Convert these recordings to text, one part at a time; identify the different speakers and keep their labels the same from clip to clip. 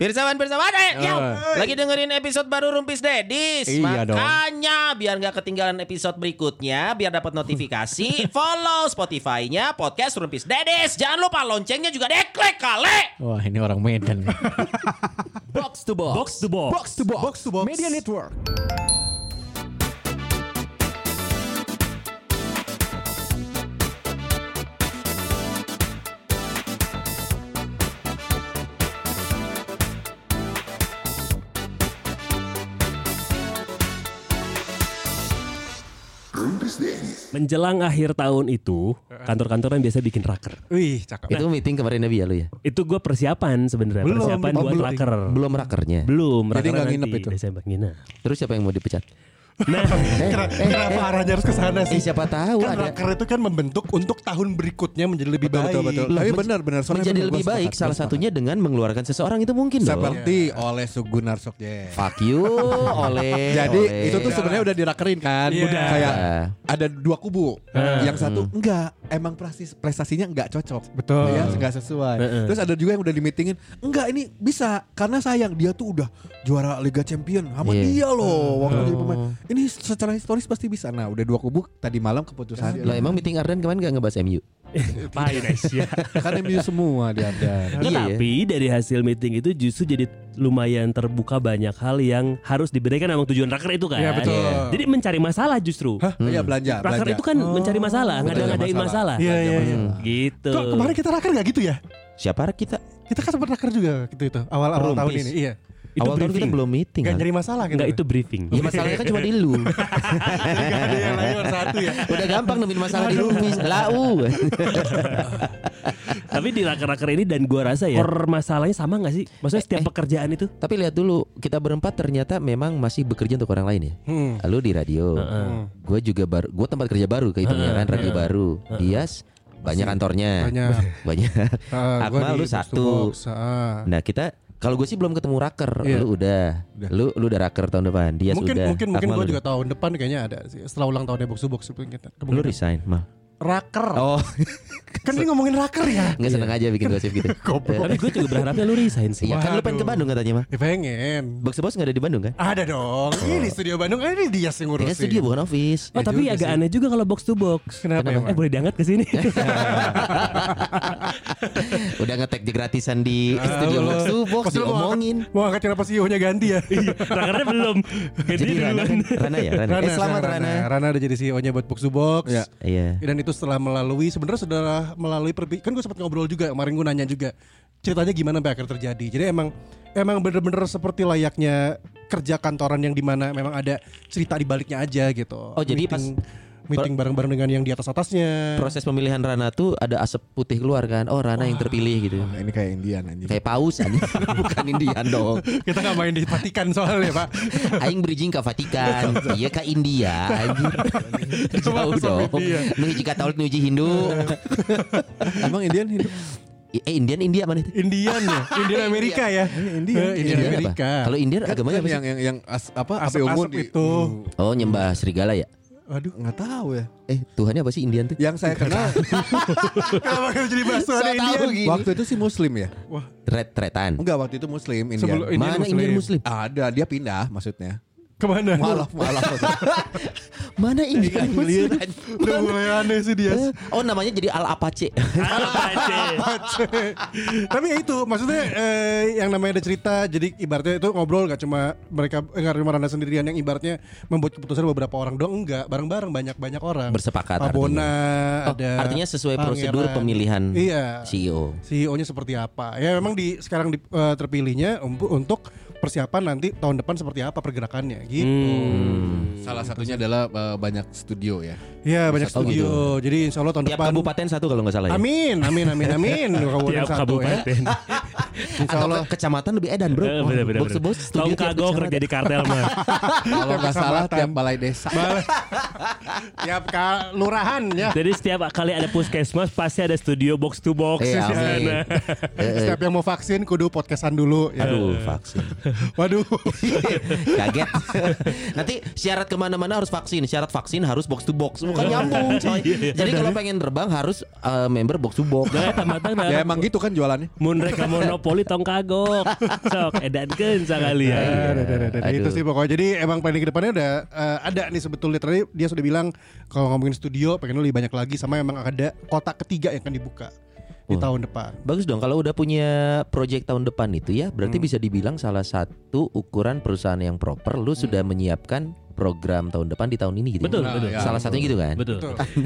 Speaker 1: Pirsawan Pirsawan eh, ya. Lagi dengerin episode baru Rumpis Dedis
Speaker 2: Iya dong.
Speaker 1: Makanya biar nggak ketinggalan episode berikutnya Biar dapat notifikasi Follow Spotify-nya Podcast Rumpis Dedis Jangan lupa loncengnya juga deklek kale
Speaker 2: Wah ini orang Medan.
Speaker 1: Box to box
Speaker 2: Box to box.
Speaker 3: Box to box.
Speaker 4: Box to box.
Speaker 3: Media Network.
Speaker 4: Menjelang akhir tahun itu, kantor-kantor yang biasa bikin raker.
Speaker 3: Wih, cakep.
Speaker 1: Itu meeting kemarin Nabi ya lu ya
Speaker 4: Itu gue persiapan sebenarnya,
Speaker 3: Belum,
Speaker 4: persiapan
Speaker 3: oh,
Speaker 4: buat
Speaker 3: belum.
Speaker 4: raker.
Speaker 1: Belum rakernya
Speaker 4: Belum,
Speaker 2: Jadi
Speaker 4: raker
Speaker 2: nggak
Speaker 4: nanti
Speaker 2: nginep itu?
Speaker 4: Desember nginep.
Speaker 1: Terus siapa yang mau dipecat?
Speaker 4: Nah,
Speaker 3: Kenapa arahnya harus ke sana
Speaker 1: Eh
Speaker 3: sih?
Speaker 1: siapa tahu
Speaker 3: Kan
Speaker 1: ada
Speaker 3: raker itu kan membentuk untuk tahun berikutnya menjadi lebih
Speaker 2: Betul,
Speaker 3: baik.
Speaker 2: betul, betul. Tapi benar, benar. Soalnya
Speaker 1: Menjadi lebih baik
Speaker 2: sepakat,
Speaker 1: Salah satunya dengan mengeluarkan seseorang itu mungkin dong
Speaker 2: Seperti oleh Sugunar Sokje.
Speaker 1: Fuck you oleh
Speaker 2: Jadi
Speaker 1: oleh.
Speaker 2: itu tuh sebenarnya udah dirakerin kan.
Speaker 3: Iya.
Speaker 2: Udah. Kayak
Speaker 1: Ah.
Speaker 2: ada dua kubu. Yang satu enggak, emang prestasi prestasinya enggak cocok.
Speaker 3: Betul.
Speaker 2: Ya, enggak sesuai. Terus ada juga yang udah di meetingin, enggak ini bisa karena sayang dia tuh udah juara Liga Champion sama
Speaker 1: Iya.
Speaker 2: dia loh waktu jadi pemain. Ini secara historis pasti bisa. Nah, udah dua kubu tadi malam keputusan.
Speaker 1: Lah emang meeting Ardan kemarin gak ngebahas MU?
Speaker 4: ngapain Asia?
Speaker 2: kan MU semua dia ada.
Speaker 1: Iya,
Speaker 4: Tetapi dari hasil meeting itu justru jadi lumayan terbuka banyak hal yang harus diberikan sama tujuan raker itu kan.
Speaker 3: Iya, betul.
Speaker 4: Jadi mencari masalah justru.
Speaker 2: Hah? Iya belanja,
Speaker 4: Raker
Speaker 2: belanja.
Speaker 4: itu kan mencari masalah,
Speaker 2: Betul,
Speaker 4: ngada-ngadain masalah.
Speaker 3: Iya, iya, iya.
Speaker 4: Gitu.
Speaker 3: Kok kemarin kita raker gak gitu ya?
Speaker 1: Siapa kita?
Speaker 3: Kita kan sempat raker juga gitu itu awal-awal tahun ini. Iya.
Speaker 4: Itu
Speaker 1: Awal tahun kita
Speaker 4: briefing.
Speaker 1: belum meeting
Speaker 3: Gak nyari masalah gitu.
Speaker 4: Enggak itu briefing.
Speaker 1: Ya masalahnya kan cuma di lu
Speaker 3: Gak ada yang lain nomor satu ya.
Speaker 1: Udah gampang nemuin masalah di Rumpis Lau
Speaker 4: Tapi di raker-raker ini dan gua rasa ya permasalahannya sama gak sih? Maksudnya setiap
Speaker 1: Eh, eh.
Speaker 4: pekerjaan itu
Speaker 1: Tapi lihat dulu Kita berempat ternyata memang masih bekerja untuk orang lain ya
Speaker 3: Hmm.
Speaker 1: Lu di radio Gue juga baru Gue tempat kerja baru Kehitungnya kan Radio baru Dias Banyak kantornya
Speaker 3: Banyak.
Speaker 1: Banyak
Speaker 3: gua
Speaker 1: Akmal lu satu
Speaker 3: box, ah.
Speaker 1: Nah kita kalau gue sih belum ketemu raker,
Speaker 3: Iya.
Speaker 1: lu udah, lu lu udah raker tahun depan, dia
Speaker 3: mungkin
Speaker 1: sudah.
Speaker 3: mungkin mungkin gue
Speaker 1: udah.
Speaker 3: juga tahun depan kayaknya ada sih setelah ulang tahunnya box to box mungkin kita
Speaker 1: Lu resign, mal.
Speaker 3: raker
Speaker 1: Oh,
Speaker 3: kan ini ngomongin raker ya
Speaker 1: nggak seneng aja bikin gosip gitu.
Speaker 4: Tapi gue juga berharapnya lu resign sih
Speaker 1: Iya, kan lu pengen ke. Bandung katanya mah.
Speaker 3: ya pengen
Speaker 1: Box to Box nggak ada di Bandung kan?
Speaker 3: ada dong ini studio Bandung ini dia yang
Speaker 1: Ya
Speaker 3: ngurusin
Speaker 1: kan studio bukan office.
Speaker 4: Oh tapi
Speaker 3: juga
Speaker 4: agak
Speaker 3: sih.
Speaker 4: aneh juga kalau box to box
Speaker 3: kenapa,
Speaker 1: Kenapa?
Speaker 4: Eh boleh diangkat ke sini
Speaker 1: Udah ngetek di gratisan di
Speaker 3: Ah,
Speaker 1: studio Box to Box diomongin.
Speaker 3: mau angkat kenapa CEO nya ganti ya
Speaker 4: Rakernya belum Ganti
Speaker 1: Jadi Rana,
Speaker 4: duluan
Speaker 1: Rana ya, Rana. Eh selamat Rana.
Speaker 3: Rana udah jadi CEO nya buat box to box
Speaker 2: Iya.
Speaker 1: Iya.
Speaker 3: Dan itu setelah melalui sebenarnya sudah melalui perbi kan gue sempat ngobrol juga kemarin gue nanya juga ceritanya gimana sampai akhir terjadi. Jadi emang emang bener-bener seperti layaknya kerja kantoran yang di mana memang ada cerita di baliknya aja gitu.
Speaker 1: Oh, jadi
Speaker 3: meeting, meeting bareng-bareng dengan yang di atas atasnya.
Speaker 1: Proses pemilihan Rana tuh ada asap putih keluar kan. Oh, Rana yang terpilih gitu.
Speaker 2: Nah, ini kayak Indian anjing.
Speaker 1: Kayak paus anjing. bukan Indian dong.
Speaker 3: Kita nggak main di Vatikan soalnya pak.
Speaker 1: Aing bridging ke Vatikan, iya ke India, anjir. Jauh dong. Nuhiji Katolik, nuhiji Hindu.
Speaker 2: Emang Indian hidup
Speaker 1: Eh Indian India mana itu?
Speaker 3: Indian ya, Indian Amerika ya.
Speaker 2: Indian.
Speaker 3: Eh, Indian
Speaker 1: Indian apa?
Speaker 3: Amerika.
Speaker 1: Kalau Indian
Speaker 2: Kan
Speaker 1: agamanya apa sih?
Speaker 2: yang yang yang as- apa unggun di-
Speaker 3: itu.
Speaker 1: Oh nyembah serigala ya?
Speaker 3: Waduh,
Speaker 2: nggak tahu ya.
Speaker 1: Eh Tuhannya apa sih Indian tuh?
Speaker 2: Yang saya kenal
Speaker 3: kenapa kita jadi bahas
Speaker 1: So
Speaker 3: Indian?
Speaker 1: gini.
Speaker 2: waktu itu sih Muslim ya.
Speaker 3: Wah,
Speaker 1: Red tretan.
Speaker 2: Enggak waktu itu Muslim Indian.
Speaker 3: Sebelum- Indian
Speaker 1: Mana
Speaker 3: Muslim.
Speaker 1: Indian Muslim?
Speaker 2: Ada dia pindah maksudnya.
Speaker 3: Ke mana?
Speaker 2: Malah malah.
Speaker 1: Mana Indian Muslim?
Speaker 3: Udah mulai aneh sih dia.
Speaker 1: Oh namanya jadi Al Apache.
Speaker 3: Tapi ya itu maksudnya eh, yang namanya ada cerita jadi ibaratnya itu ngobrol gak cuma mereka eh, nggak cuma Rana sendirian yang ibaratnya membuat keputusan beberapa orang doang enggak bareng-bareng banyak-banyak orang
Speaker 1: Bersepakat
Speaker 3: Pak Bona
Speaker 1: Oh,
Speaker 3: ada
Speaker 1: artinya sesuai prosedur
Speaker 3: Pangeran.
Speaker 1: pemilihan
Speaker 3: iya
Speaker 1: CEO.
Speaker 3: CEO-nya seperti apa ya memang di sekarang di, eh, terpilihnya um- untuk persiapan nanti tahun depan seperti apa pergerakannya gitu
Speaker 1: Hmm.
Speaker 2: Salah satunya adalah eh, banyak studio ya.
Speaker 3: Iya banyak studio jadi insya Allah tahun
Speaker 1: Tiap
Speaker 3: depan
Speaker 1: kabupaten satu kalau nggak salah ya.
Speaker 3: Amin amin amin amin kabupaten
Speaker 4: Tiap
Speaker 3: satu ya
Speaker 4: kabupaten
Speaker 1: Atau ke- kecamatan lebih edan bro.
Speaker 4: Bener, bener,
Speaker 1: Box to
Speaker 4: bener.
Speaker 1: box
Speaker 4: Kagok kerja di kartel mah
Speaker 2: Kalau nggak salah tiap balai desa.
Speaker 3: tiap kelurahan ya
Speaker 4: Jadi setiap kali ada puskesmas Pasti ada studio box to box di
Speaker 1: amin.
Speaker 4: sana.
Speaker 1: Eh.
Speaker 3: Setiap yang mau vaksin kudu podcastan dulu ya.
Speaker 1: Aduh vaksin.
Speaker 3: Waduh.
Speaker 1: Kaget. Nanti syarat ke mana-mana harus vaksin. Syarat vaksin harus box to box. Bukan nyambung coy.
Speaker 4: Iya,
Speaker 1: Jadi kalau pengen terbang harus eh, member box to box.
Speaker 4: Nah, tamatang
Speaker 2: Ya emang gitu kan jualannya.
Speaker 4: Mun monopo poli tong kagok. Sok edankeun
Speaker 3: ada.
Speaker 1: Aduh.
Speaker 3: Itu sih pokoknya. Jadi emang planning ke depannya udah eh, ada nih sebetulnya. Tadi dia sudah bilang kalau ngomongin studio pengen lebih banyak lagi sama emang ada kotak ketiga yang akan dibuka di tahun depan.
Speaker 1: Bagus dong kalau udah punya project tahun depan itu ya berarti bisa dibilang salah satu ukuran perusahaan yang proper lu sudah menyiapkan program tahun depan di tahun ini gitu.
Speaker 4: Betul,
Speaker 1: ya?
Speaker 4: betul.
Speaker 1: Salah satunya gitu kan.
Speaker 4: Betul.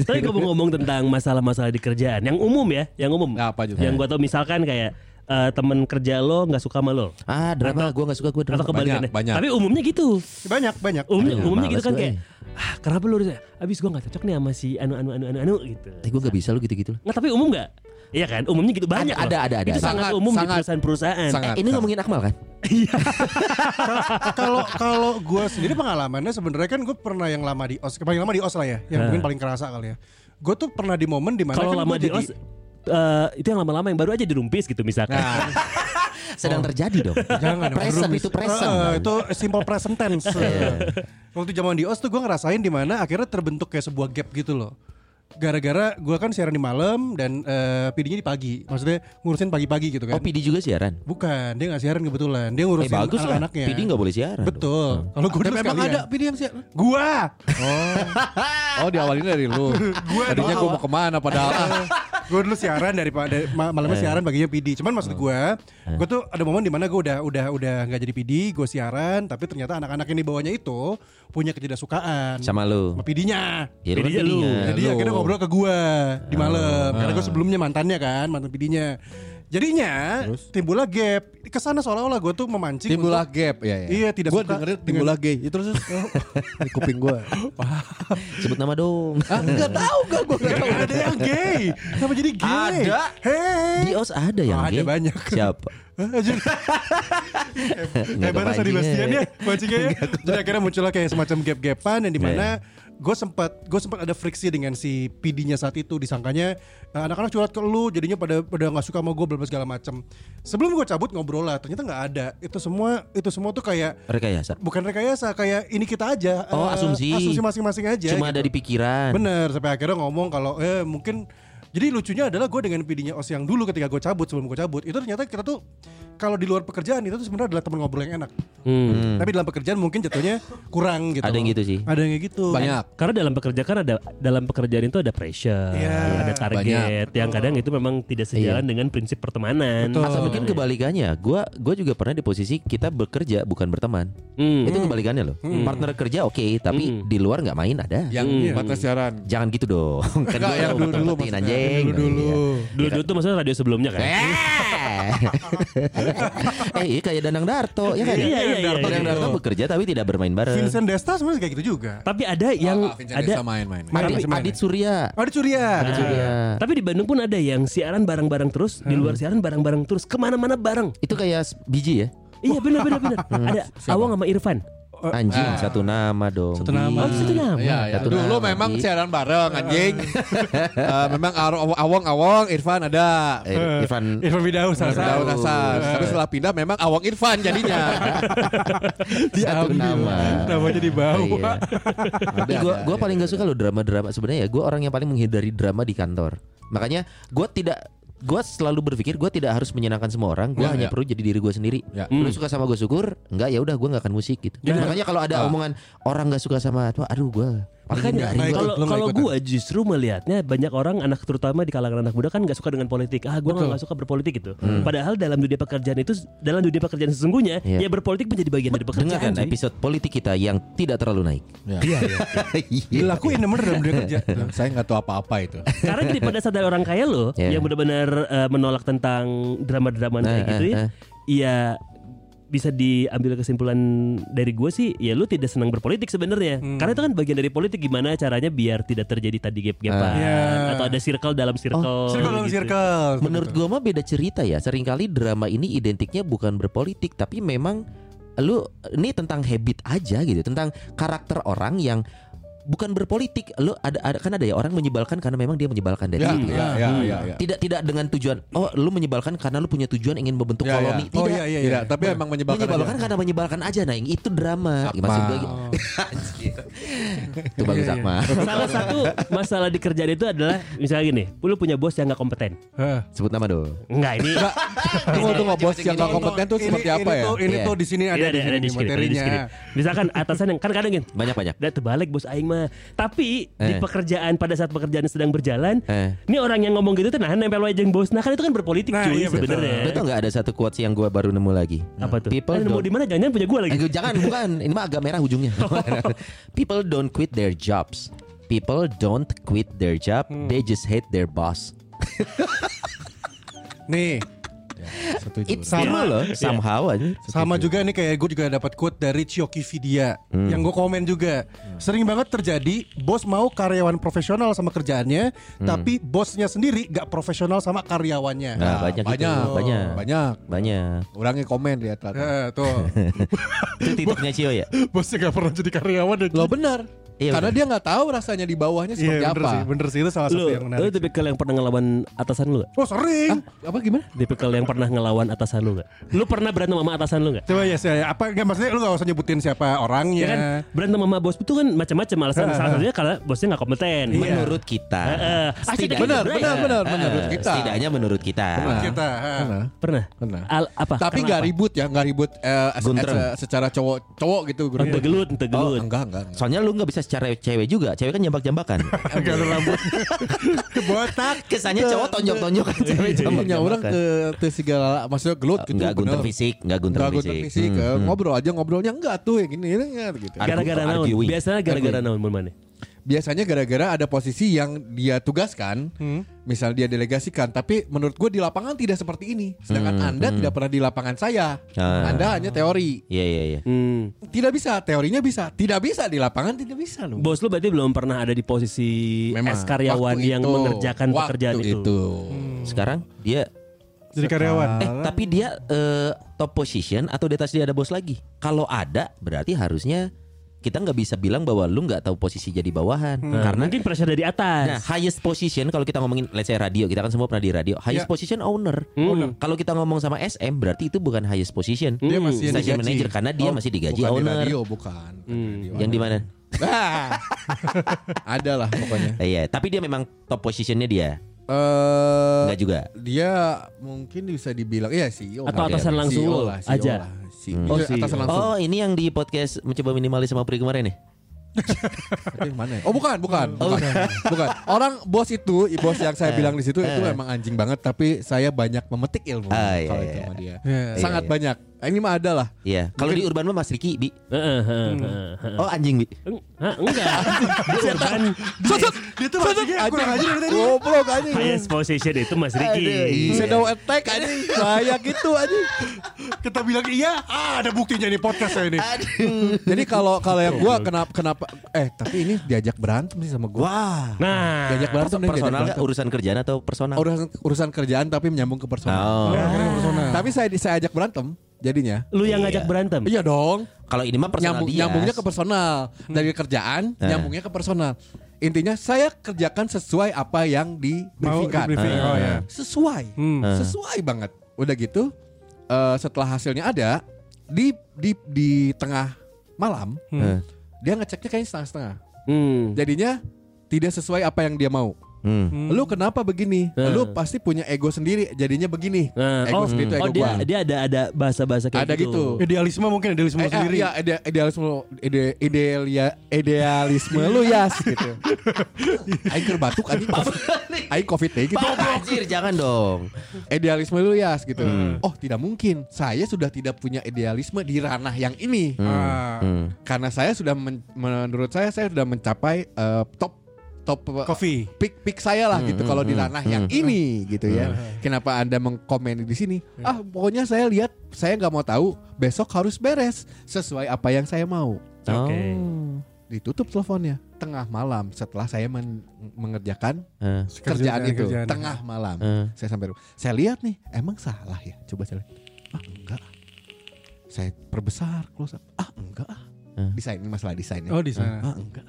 Speaker 4: Tapi ngomong-ngomong tentang masalah-masalah di kerjaan, yang umum ya, yang umum.
Speaker 2: Nah, apa juga?
Speaker 4: Yang gua tau misalkan kayak eh, temen kerja lo nggak suka sama lo
Speaker 1: Ah, drama gua nggak suka gua drama.
Speaker 4: atau kebalikannya.
Speaker 2: banyak.
Speaker 4: Tapi umumnya gitu.
Speaker 3: Banyak banyak.
Speaker 4: Umumnya,
Speaker 1: Aduh,
Speaker 4: umumnya gitu kan
Speaker 1: gue.
Speaker 4: kayak ah kenapa lu abis gua nggak cocok nih sama si anu anu anu anu anu gitu.
Speaker 1: Eh gua gak bisa lu gitu-gitu.
Speaker 4: Nggak tapi umum nggak? Iya kan, umumnya gitu banyak.
Speaker 1: Ada, ada, ada,
Speaker 4: Itu
Speaker 1: ada.
Speaker 4: sangat,
Speaker 2: Sangat,
Speaker 4: umum di
Speaker 2: sangat.
Speaker 4: perusahaan-perusahaan.
Speaker 2: Sangat.
Speaker 1: Eh, ini ngomongin Akmal kan?
Speaker 3: Kalau kalau gue sendiri pengalamannya sebenarnya kan gue pernah yang lama di os, paling lama di os lah ya, yang
Speaker 4: Nah.
Speaker 3: mungkin paling kerasa kali ya. Gue tuh pernah di momen di mana
Speaker 4: Kalau
Speaker 3: kan
Speaker 4: lama
Speaker 3: gua
Speaker 4: di
Speaker 3: jadi-
Speaker 4: os eh, itu yang lama-lama yang baru aja dirumpis gitu misalkan.
Speaker 2: Nah,
Speaker 1: Sedang terjadi dong.
Speaker 3: Jangan
Speaker 1: present itu present.
Speaker 3: Eh, itu simple present tense. Waktu zaman di OS tuh gue ngerasain di mana akhirnya terbentuk kayak sebuah gap gitu loh. Gara-gara gue kan siaran di malam dan eh, PD-nya di pagi. Maksudnya ngurusin pagi-pagi gitu kan.
Speaker 1: Oh PD juga siaran.
Speaker 3: Bukan, dia gak siaran kebetulan. Dia
Speaker 1: Eh
Speaker 3: ngurusin
Speaker 1: bagus lah.
Speaker 3: anak-anaknya.
Speaker 1: PD gak boleh siaran. dong.
Speaker 3: Betul. Kalau gue dulu
Speaker 2: memang
Speaker 3: sekalian.
Speaker 2: ada pilih yang siap.
Speaker 3: Gua.
Speaker 2: Oh, diawalin dari lu. Tadinya gua mau ke mana padahal.
Speaker 3: Gue dulu siaran dari, dari ma- malamnya siaran baginya PD. Cuman maksud gue, gue tuh ada momen di mana gue udah udah udah nggak jadi PD, gue siaran, tapi ternyata anak-anak yang di bawahnya itu punya ketidaksukaan
Speaker 1: Sama lu.
Speaker 3: sama PD-nya.
Speaker 1: Ya, lu kan
Speaker 4: PD-nya lu.
Speaker 1: PD-nya.
Speaker 3: Jadi akhirnya ngobrol ke gue di malam, karena gue sebelumnya mantannya kan, mantan PD-nya. Jadinya timbullah gap. Ke sana seolah-olah gue tuh memancing
Speaker 2: Timbullah
Speaker 3: untuk-
Speaker 2: gap ya ya.
Speaker 3: Iya, tidak
Speaker 2: Gua
Speaker 3: suka
Speaker 2: dengerin
Speaker 3: dengan-
Speaker 2: timbullah gay. Itu terus di kuping gua.
Speaker 1: Sebut nama dong.
Speaker 2: Ah, enggak tahu gak gua enggak tahu.
Speaker 3: Gak ada yang gay. Kenapa jadi gay?
Speaker 1: Ada.
Speaker 3: Hey.
Speaker 1: Di OS ada yang
Speaker 3: Oh, ada
Speaker 1: gay.
Speaker 3: banyak.
Speaker 1: Siapa?
Speaker 3: Kayak mana Sadi
Speaker 1: kepancing
Speaker 3: Bastian
Speaker 1: ya.
Speaker 3: ya Pancingnya ya Jadi akhirnya muncullah kayak semacam gap-gapan Yang di mana gue sempat gue sempat ada friksi dengan si PD-nya saat itu disangkanya eh, anak-anak curhat ke lu jadinya pada pada nggak suka sama gue bla segala macam sebelum gue cabut ngobrol lah ternyata nggak ada itu semua itu semua tuh kayak
Speaker 1: Rekayasa.
Speaker 3: bukan rekayasa kayak ini kita aja
Speaker 1: Oh,
Speaker 3: eh,
Speaker 1: asumsi.
Speaker 3: asumsi masing-masing aja
Speaker 1: Cuma ada
Speaker 3: gitu.
Speaker 1: di pikiran.
Speaker 3: Bener sampai akhirnya ngomong kalau eh mungkin jadi lucunya adalah gue dengan PD-nya Os yang dulu ketika gue cabut sebelum gue cabut itu ternyata kita tuh kalau di luar pekerjaan itu tuh sebenarnya adalah teman ngobrol yang enak.
Speaker 4: Hmm.
Speaker 3: Tapi dalam pekerjaan mungkin jatuhnya kurang gitu.
Speaker 1: Ada yang gitu sih.
Speaker 3: Ada yang gitu.
Speaker 2: Banyak.
Speaker 4: Karena dalam pekerjaan kan ada dalam pekerjaan itu ada pressure,
Speaker 3: Iya,
Speaker 4: ada target yang kadang itu memang tidak sejalan dengan prinsip pertemanan.
Speaker 3: Betul.
Speaker 1: Atau mungkin kebalikannya. Gua gua juga pernah di posisi kita bekerja bukan berteman.
Speaker 4: Hmm.
Speaker 1: Itu kebalikannya loh. Partner kerja oke, tapi
Speaker 4: Hmm.
Speaker 1: di luar nggak main ada.
Speaker 2: Yang batas siaran.
Speaker 1: Jangan gitu dong. kan gua
Speaker 2: yang
Speaker 1: mau
Speaker 2: dulu-dulu
Speaker 1: tempat-tempatin
Speaker 2: maksudnya.
Speaker 1: anjing.
Speaker 3: Dulu-dulu.
Speaker 4: Dulu-dulu tuh maksudnya radio sebelumnya kan.
Speaker 1: Eh, eh iya kayak Danang Darto ya kan?
Speaker 4: Iya, iya, iya,
Speaker 1: Danang
Speaker 4: iya.
Speaker 1: Darto bekerja tapi tidak bermain bareng.
Speaker 3: Vincent Desta sebenarnya kayak gitu juga.
Speaker 4: Tapi ada yang
Speaker 2: Ah, Vincent
Speaker 4: ada
Speaker 2: main-main.
Speaker 3: Main,
Speaker 1: Adit,
Speaker 3: main.
Speaker 1: Adit Surya.
Speaker 3: Oh, ada Surya.
Speaker 1: Adit Surya.
Speaker 4: Tapi di Bandung pun ada yang siaran bareng-bareng terus, di luar siaran bareng-bareng terus, ke mana-mana bareng.
Speaker 1: Itu kayak biji ya?
Speaker 4: Iya benar benar benar. Ada Awang sama Irfan.
Speaker 1: Anjing
Speaker 2: Ah.
Speaker 1: satu nama dong.
Speaker 3: Satu nama.
Speaker 4: Oh, satu nama.
Speaker 2: Iya, ya.
Speaker 1: Satu
Speaker 2: Dulu
Speaker 1: nama,
Speaker 2: memang siaran bareng anjing. Eh, memang awong-awong Irfan ada.
Speaker 1: Eh, Irfan
Speaker 3: Irfan Bidau.
Speaker 2: Daun asal. Tapi setelah pindah memang awong Irfan jadinya.
Speaker 1: satu nama.
Speaker 3: Namanya di bawah.
Speaker 1: Iya. Gue gue paling gak suka loh drama-drama sebenarnya ya. Gue orang yang paling menghindari drama di kantor. Makanya gue tidak gue selalu berpikir gue tidak harus menyenangkan semua orang. Gue
Speaker 2: Ya,
Speaker 1: hanya
Speaker 2: ya.
Speaker 1: perlu jadi diri gue sendiri.
Speaker 2: Ya.
Speaker 1: Lu suka sama gue syukur, enggak ya udah gue nggak akan musik gitu. Makanya kalau ada
Speaker 2: Ah.
Speaker 1: omongan orang nggak suka sama tuh, aduh gue
Speaker 4: Makanya kalau kalau gue justru melihatnya banyak orang anak terutama di kalangan anak muda kan nggak suka dengan politik. Ah gue nggak suka berpolitik gitu. Padahal dalam dunia pekerjaan itu dalam dunia pekerjaan sesungguhnya
Speaker 1: Iya.
Speaker 4: ya berpolitik menjadi bagian dari pekerjaan.
Speaker 1: kan
Speaker 4: cuy.
Speaker 1: episode politik kita yang tidak terlalu naik.
Speaker 2: Ya.
Speaker 3: Iya, iya. Dilakuin bener dalam dunia kerja.
Speaker 2: Saya nggak tahu apa-apa itu.
Speaker 4: Karena gini pada saat ada orang kaya lo
Speaker 1: Iya.
Speaker 4: yang benar-benar eh, menolak tentang drama-drama kayak
Speaker 1: Eh,
Speaker 4: gitu
Speaker 1: eh,
Speaker 4: ya,
Speaker 1: eh.
Speaker 4: Bisa diambil kesimpulan dari gue sih ya lu tidak senang berpolitik sebenarnya karena itu kan bagian dari politik gimana caranya biar tidak terjadi tadi gap-gapan
Speaker 3: Iya.
Speaker 4: atau ada circle dalam circle
Speaker 3: Circle dalam
Speaker 4: gitu.
Speaker 3: circle.
Speaker 1: Menurut gue mah beda cerita ya. Seringkali drama ini identiknya bukan berpolitik, tapi memang lu ini tentang habit aja gitu, tentang karakter orang yang bukan berpolitik. Lo ada, ada kan ada ya orang menyebalkan karena memang dia menyebalkan dari
Speaker 2: Ya,
Speaker 1: itu.
Speaker 2: ya, ya, ya, ya.
Speaker 1: Tidak tidak dengan tujuan oh lu menyebalkan karena lu punya tujuan ingin membentuk
Speaker 2: Ya, ya.
Speaker 1: koloni. Tidak.
Speaker 3: Oh iya iya
Speaker 2: Tidak,
Speaker 3: iya.
Speaker 2: tapi emang menyebalkan
Speaker 1: menyebalkan
Speaker 2: aja.
Speaker 1: karena menyebalkan aja nah yang itu drama
Speaker 2: Akmal.
Speaker 1: maksud gue gitu. Anjir. itu bagus Akmal
Speaker 4: Salah satu masalah di kerjaan itu adalah misalnya gini, lu punya bos yang nggak kompeten.
Speaker 1: Sebut nama dong
Speaker 4: Enggak ini.
Speaker 2: Tunggu tunggu bos yang gak kompeten tuh seperti apa ya?
Speaker 3: Ini
Speaker 1: Iya.
Speaker 3: tuh di sini
Speaker 4: Ini
Speaker 3: ada di sini
Speaker 4: di sini, ada di
Speaker 3: materinya.
Speaker 4: sini. Misalkan atasan yang kan kadang gini.
Speaker 1: banyak banyak
Speaker 4: Udah terbalik bos aing mah. Tapi di
Speaker 1: Eh.
Speaker 4: pekerjaan pada saat pekerjaan sedang berjalan,
Speaker 1: Eh.
Speaker 4: ini orang yang ngomong gitu tuh nah nempel wae jeung bos. Nah kan itu kan berpolitik
Speaker 3: Nah,
Speaker 4: cuy
Speaker 3: iya, betul.
Speaker 4: sebenarnya.
Speaker 1: Lu tau gak ada satu quotes yang gue baru nemu lagi
Speaker 4: Apa tuh?
Speaker 1: People
Speaker 4: Eh, nemu
Speaker 1: don't-
Speaker 4: di mana jangan punya gua lagi.
Speaker 1: Eh, jangan bukan ini mah agak merah ujungnya people don't quit their jobs people don't quit their job they just hate their boss
Speaker 3: Nih,
Speaker 2: Setuju.
Speaker 1: it's
Speaker 3: Sama.
Speaker 1: true loh somehow aja
Speaker 3: sama juga nih kayak gue juga dapat quote dari Chioki Vidya yang gue komen juga. Sering banget terjadi bos mau karyawan profesional sama kerjaannya, tapi bosnya sendiri gak profesional sama karyawannya.
Speaker 1: nah, banyak, gitu.
Speaker 2: banyak,
Speaker 1: banyak
Speaker 2: banyak.
Speaker 1: banyak
Speaker 2: Orangnya komen lihat rata.
Speaker 3: Eh, tuh,
Speaker 1: itu titiknya Cio ya
Speaker 3: bosnya gak pernah jadi karyawan. ya.
Speaker 2: Lo benar.
Speaker 1: Iya,
Speaker 2: Karena
Speaker 1: benar.
Speaker 2: dia nggak tahu rasanya di bawahnya seperti
Speaker 3: Iya bener
Speaker 2: apa.
Speaker 3: sih, bener sih itu salah
Speaker 4: Lu,
Speaker 3: satu yang
Speaker 4: lu
Speaker 3: menarik.
Speaker 4: tipikal yang pernah ngelawan atasan lu gak?
Speaker 3: Oh sering.
Speaker 2: Apa gimana?
Speaker 4: Tipikal yang pernah ngelawan atasan lu gak? Lu pernah berantem sama atasan lu gak?
Speaker 3: Coba ya saya apa enggak maksudnya lu gak usah nyebutin siapa
Speaker 4: Ya
Speaker 3: orangnya.
Speaker 4: kan berantem sama bos itu kan macam-macam alasan salah satunya karena bosnya nggak kompeten.
Speaker 1: menurut kita
Speaker 4: Heeh. Asik
Speaker 1: setidaknya-
Speaker 2: Benar, benar, benar, menurut kita.
Speaker 1: setidaknya menurut kita
Speaker 2: Benar.
Speaker 3: Kita.
Speaker 2: Pernah.
Speaker 4: Pernah?
Speaker 2: Pernah.
Speaker 4: Al- apa?
Speaker 2: Tapi
Speaker 4: Karena
Speaker 2: nggak
Speaker 4: apa?
Speaker 2: ribut ya, nggak ribut eh, as-
Speaker 1: Guntreng.
Speaker 2: as- secara cowok cowok gitu.
Speaker 4: Ente gelut, ente
Speaker 2: Oh, enggak. enggak.
Speaker 1: Soalnya lu nggak bisa secara cewek juga. Cewek kan jambak-jambakan.
Speaker 3: Ada rambut. Botak.
Speaker 1: Kesannya cowok tonjok-tonjokan cewek
Speaker 2: Punya orang
Speaker 1: jambak-jambakan.
Speaker 2: ke ke segala maksudnya gelut gitu.
Speaker 1: Enggak gunter fisik, enggak gunter
Speaker 2: Enggak
Speaker 1: fisik.
Speaker 2: gunter fisik,
Speaker 1: Hmm,
Speaker 2: eh,
Speaker 1: hmm.
Speaker 2: ngobrol aja ngobrolnya enggak tuh yang gini ini enggak gitu.
Speaker 4: Gara-gara naon? Biasanya gara-gara naon mun mana?
Speaker 2: Biasanya gara-gara ada posisi yang dia tugaskan,
Speaker 1: Hmm.
Speaker 2: misal dia delegasikan, tapi menurut gue di lapangan tidak seperti ini. Sedangkan
Speaker 1: Hmm,
Speaker 2: Anda tidak pernah di lapangan saya.
Speaker 1: Ah.
Speaker 2: Anda hanya teori.
Speaker 1: Iya iya iya.
Speaker 4: Hmm.
Speaker 2: Tidak bisa, teorinya bisa. Tidak bisa di lapangan tidak bisa loh.
Speaker 4: Bos lu berarti belum pernah ada di posisi
Speaker 2: Memang,
Speaker 4: es karyawan yang
Speaker 2: itu,
Speaker 4: mengerjakan
Speaker 2: waktu
Speaker 4: pekerjaan itu.
Speaker 2: itu.
Speaker 1: Sekarang dia
Speaker 3: Jadi karyawan.
Speaker 1: eh tapi dia eh, top position atau di atas dia ada bos lagi? Kalau ada berarti harusnya kita nggak bisa bilang bahwa lu nggak tahu posisi jadi bawahan
Speaker 4: Nah,
Speaker 1: karena
Speaker 4: mungkin pressure dari
Speaker 1: Nah,
Speaker 4: atas.
Speaker 1: highest position kalau kita ngomongin let's say radio, kita kan semua pernah di radio. Highest
Speaker 3: Ya.
Speaker 1: position owner.
Speaker 4: Hmm.
Speaker 1: Kalau kita ngomong sama SM berarti itu bukan highest position.
Speaker 3: Dia masih yang
Speaker 1: Station
Speaker 3: digaji.
Speaker 1: manager karena dia
Speaker 2: Oh,
Speaker 1: masih digaji
Speaker 2: bukan di
Speaker 1: owner.
Speaker 2: radio, bukan.
Speaker 4: Hmm.
Speaker 2: radio.
Speaker 1: Yang di mana?
Speaker 2: Ada lah pokoknya.
Speaker 1: Iya, tapi dia memang top positionnya dia.
Speaker 2: Eh
Speaker 1: Enggak juga.
Speaker 2: dia mungkin bisa dibilang iya CEO
Speaker 4: Atau atasan langsung
Speaker 2: CEO lah, CEO
Speaker 4: aja?
Speaker 2: lah. CEO.
Speaker 4: Oh,
Speaker 2: Iya,
Speaker 4: CEO.
Speaker 2: atasan langsung.
Speaker 1: Oh, ini yang di podcast mencoba minimalis sama Pri kemarin nih.
Speaker 2: Itu yang mana? ya? Oh bukan, bukan, bukan, bukan. Orang bos itu, bos yang saya bilang di situ itu emang anjing banget, tapi saya banyak memetik ilmu
Speaker 1: Ah, iya,
Speaker 2: kalau
Speaker 1: iya.
Speaker 2: itu sama dia.
Speaker 3: Iya.
Speaker 2: Sangat
Speaker 1: Iya, iya.
Speaker 2: banyak. Ini mah ada lah.
Speaker 1: Iya. Kalau di Urban mah Mas Riki, Bi.
Speaker 4: Heeh, heeh, heeh, heeh.
Speaker 1: Oh, anjing, Bi.
Speaker 4: Hah, enggak. Di urban
Speaker 3: Dia tuh maksudnya kurang aja dari tadi.
Speaker 2: Goblok anjing.
Speaker 4: highest position itu Mas Riki.
Speaker 2: Shadow attack anjing. Saya gitu anjing.
Speaker 3: Kita bilang iya, ah ada buktinya nih podcast saya ini.
Speaker 2: Jadi kalau kalau yang gua kenapa kenapa eh tapi ini diajak berantem sih sama gua.
Speaker 1: Wah.
Speaker 4: Nah,
Speaker 2: Diajak berantem nih,
Speaker 1: Personal
Speaker 2: berantem.
Speaker 1: urusan kerjaan atau personal?
Speaker 2: Urusan urusan kerjaan tapi menyambung ke personal.
Speaker 1: Oh.
Speaker 2: Tapi saya saya ajak berantem jadinya.
Speaker 4: lu yang ngajak berantem.
Speaker 2: Iya dong.
Speaker 1: Kalau ini mah personal
Speaker 2: Nyambung,
Speaker 1: dia.
Speaker 2: nyambungnya ke personal. Dari kerjaan
Speaker 1: Eh.
Speaker 2: nyambungnya ke personal. Intinya saya kerjakan sesuai apa yang di briefingkan.
Speaker 3: di briefing, oh ya.
Speaker 2: Sesuai.
Speaker 3: Hmm.
Speaker 1: Eh.
Speaker 2: Sesuai banget. Udah gitu eh, setelah hasilnya ada di di di tengah malam
Speaker 1: Eh.
Speaker 2: dia ngeceknya kayaknya setengah-setengah.
Speaker 4: Hmm.
Speaker 2: Jadinya tidak sesuai apa yang dia mau.
Speaker 1: Hmm.
Speaker 2: Lu kenapa begini?
Speaker 4: Hmm.
Speaker 2: Lu pasti punya ego sendiri. Jadinya begini.
Speaker 4: Nah,
Speaker 2: ego
Speaker 4: oh,
Speaker 2: sendiri itu ego
Speaker 4: oh dia
Speaker 2: gua.
Speaker 4: dia ada ada bahasa-bahasa kayak
Speaker 2: Ada gitu.
Speaker 3: Idealisme mungkin idealisme
Speaker 2: Eh, eh,
Speaker 3: sendiri.
Speaker 2: iya, ide, idealisme ide, ideal ya idealisme lu ya gitu. Aing batuk anjing. Aing covid deh gitu.
Speaker 1: Anjir, jangan dong.
Speaker 2: Idealisme lu ya gitu. Oh, tidak mungkin. Saya sudah tidak punya idealisme di ranah yang ini.
Speaker 3: Ah.
Speaker 1: Hmm.
Speaker 2: Karena saya sudah men- menurut saya saya sudah mencapai eh, top top eh,
Speaker 3: Coffee.
Speaker 2: pick pick saya lah gitu
Speaker 1: Hmm,
Speaker 2: kalau
Speaker 1: hmm,
Speaker 2: di
Speaker 1: hmm,
Speaker 2: ranah yang ini gitu ya. Kenapa Anda mengkomen di sini? Ah, pokoknya saya lihat saya nggak mau tahu, besok harus beres sesuai apa yang saya mau.
Speaker 4: Oke.
Speaker 1: Oh.
Speaker 2: Ditutup teleponnya tengah malam setelah saya men- mengerjakan
Speaker 1: Eh,
Speaker 2: kerjaan itu
Speaker 3: kerjaan.
Speaker 2: tengah malam.
Speaker 1: eh.
Speaker 2: Saya sampai rumah. Saya lihat nih, emang salah ya? Coba saya lihat. Ah, enggak. Saya perbesar close up. Ah, enggak. ah.
Speaker 1: Eh.
Speaker 2: Desain ini masalah desainnya.
Speaker 3: Oh di sana.
Speaker 2: Ah, enggak, enggak.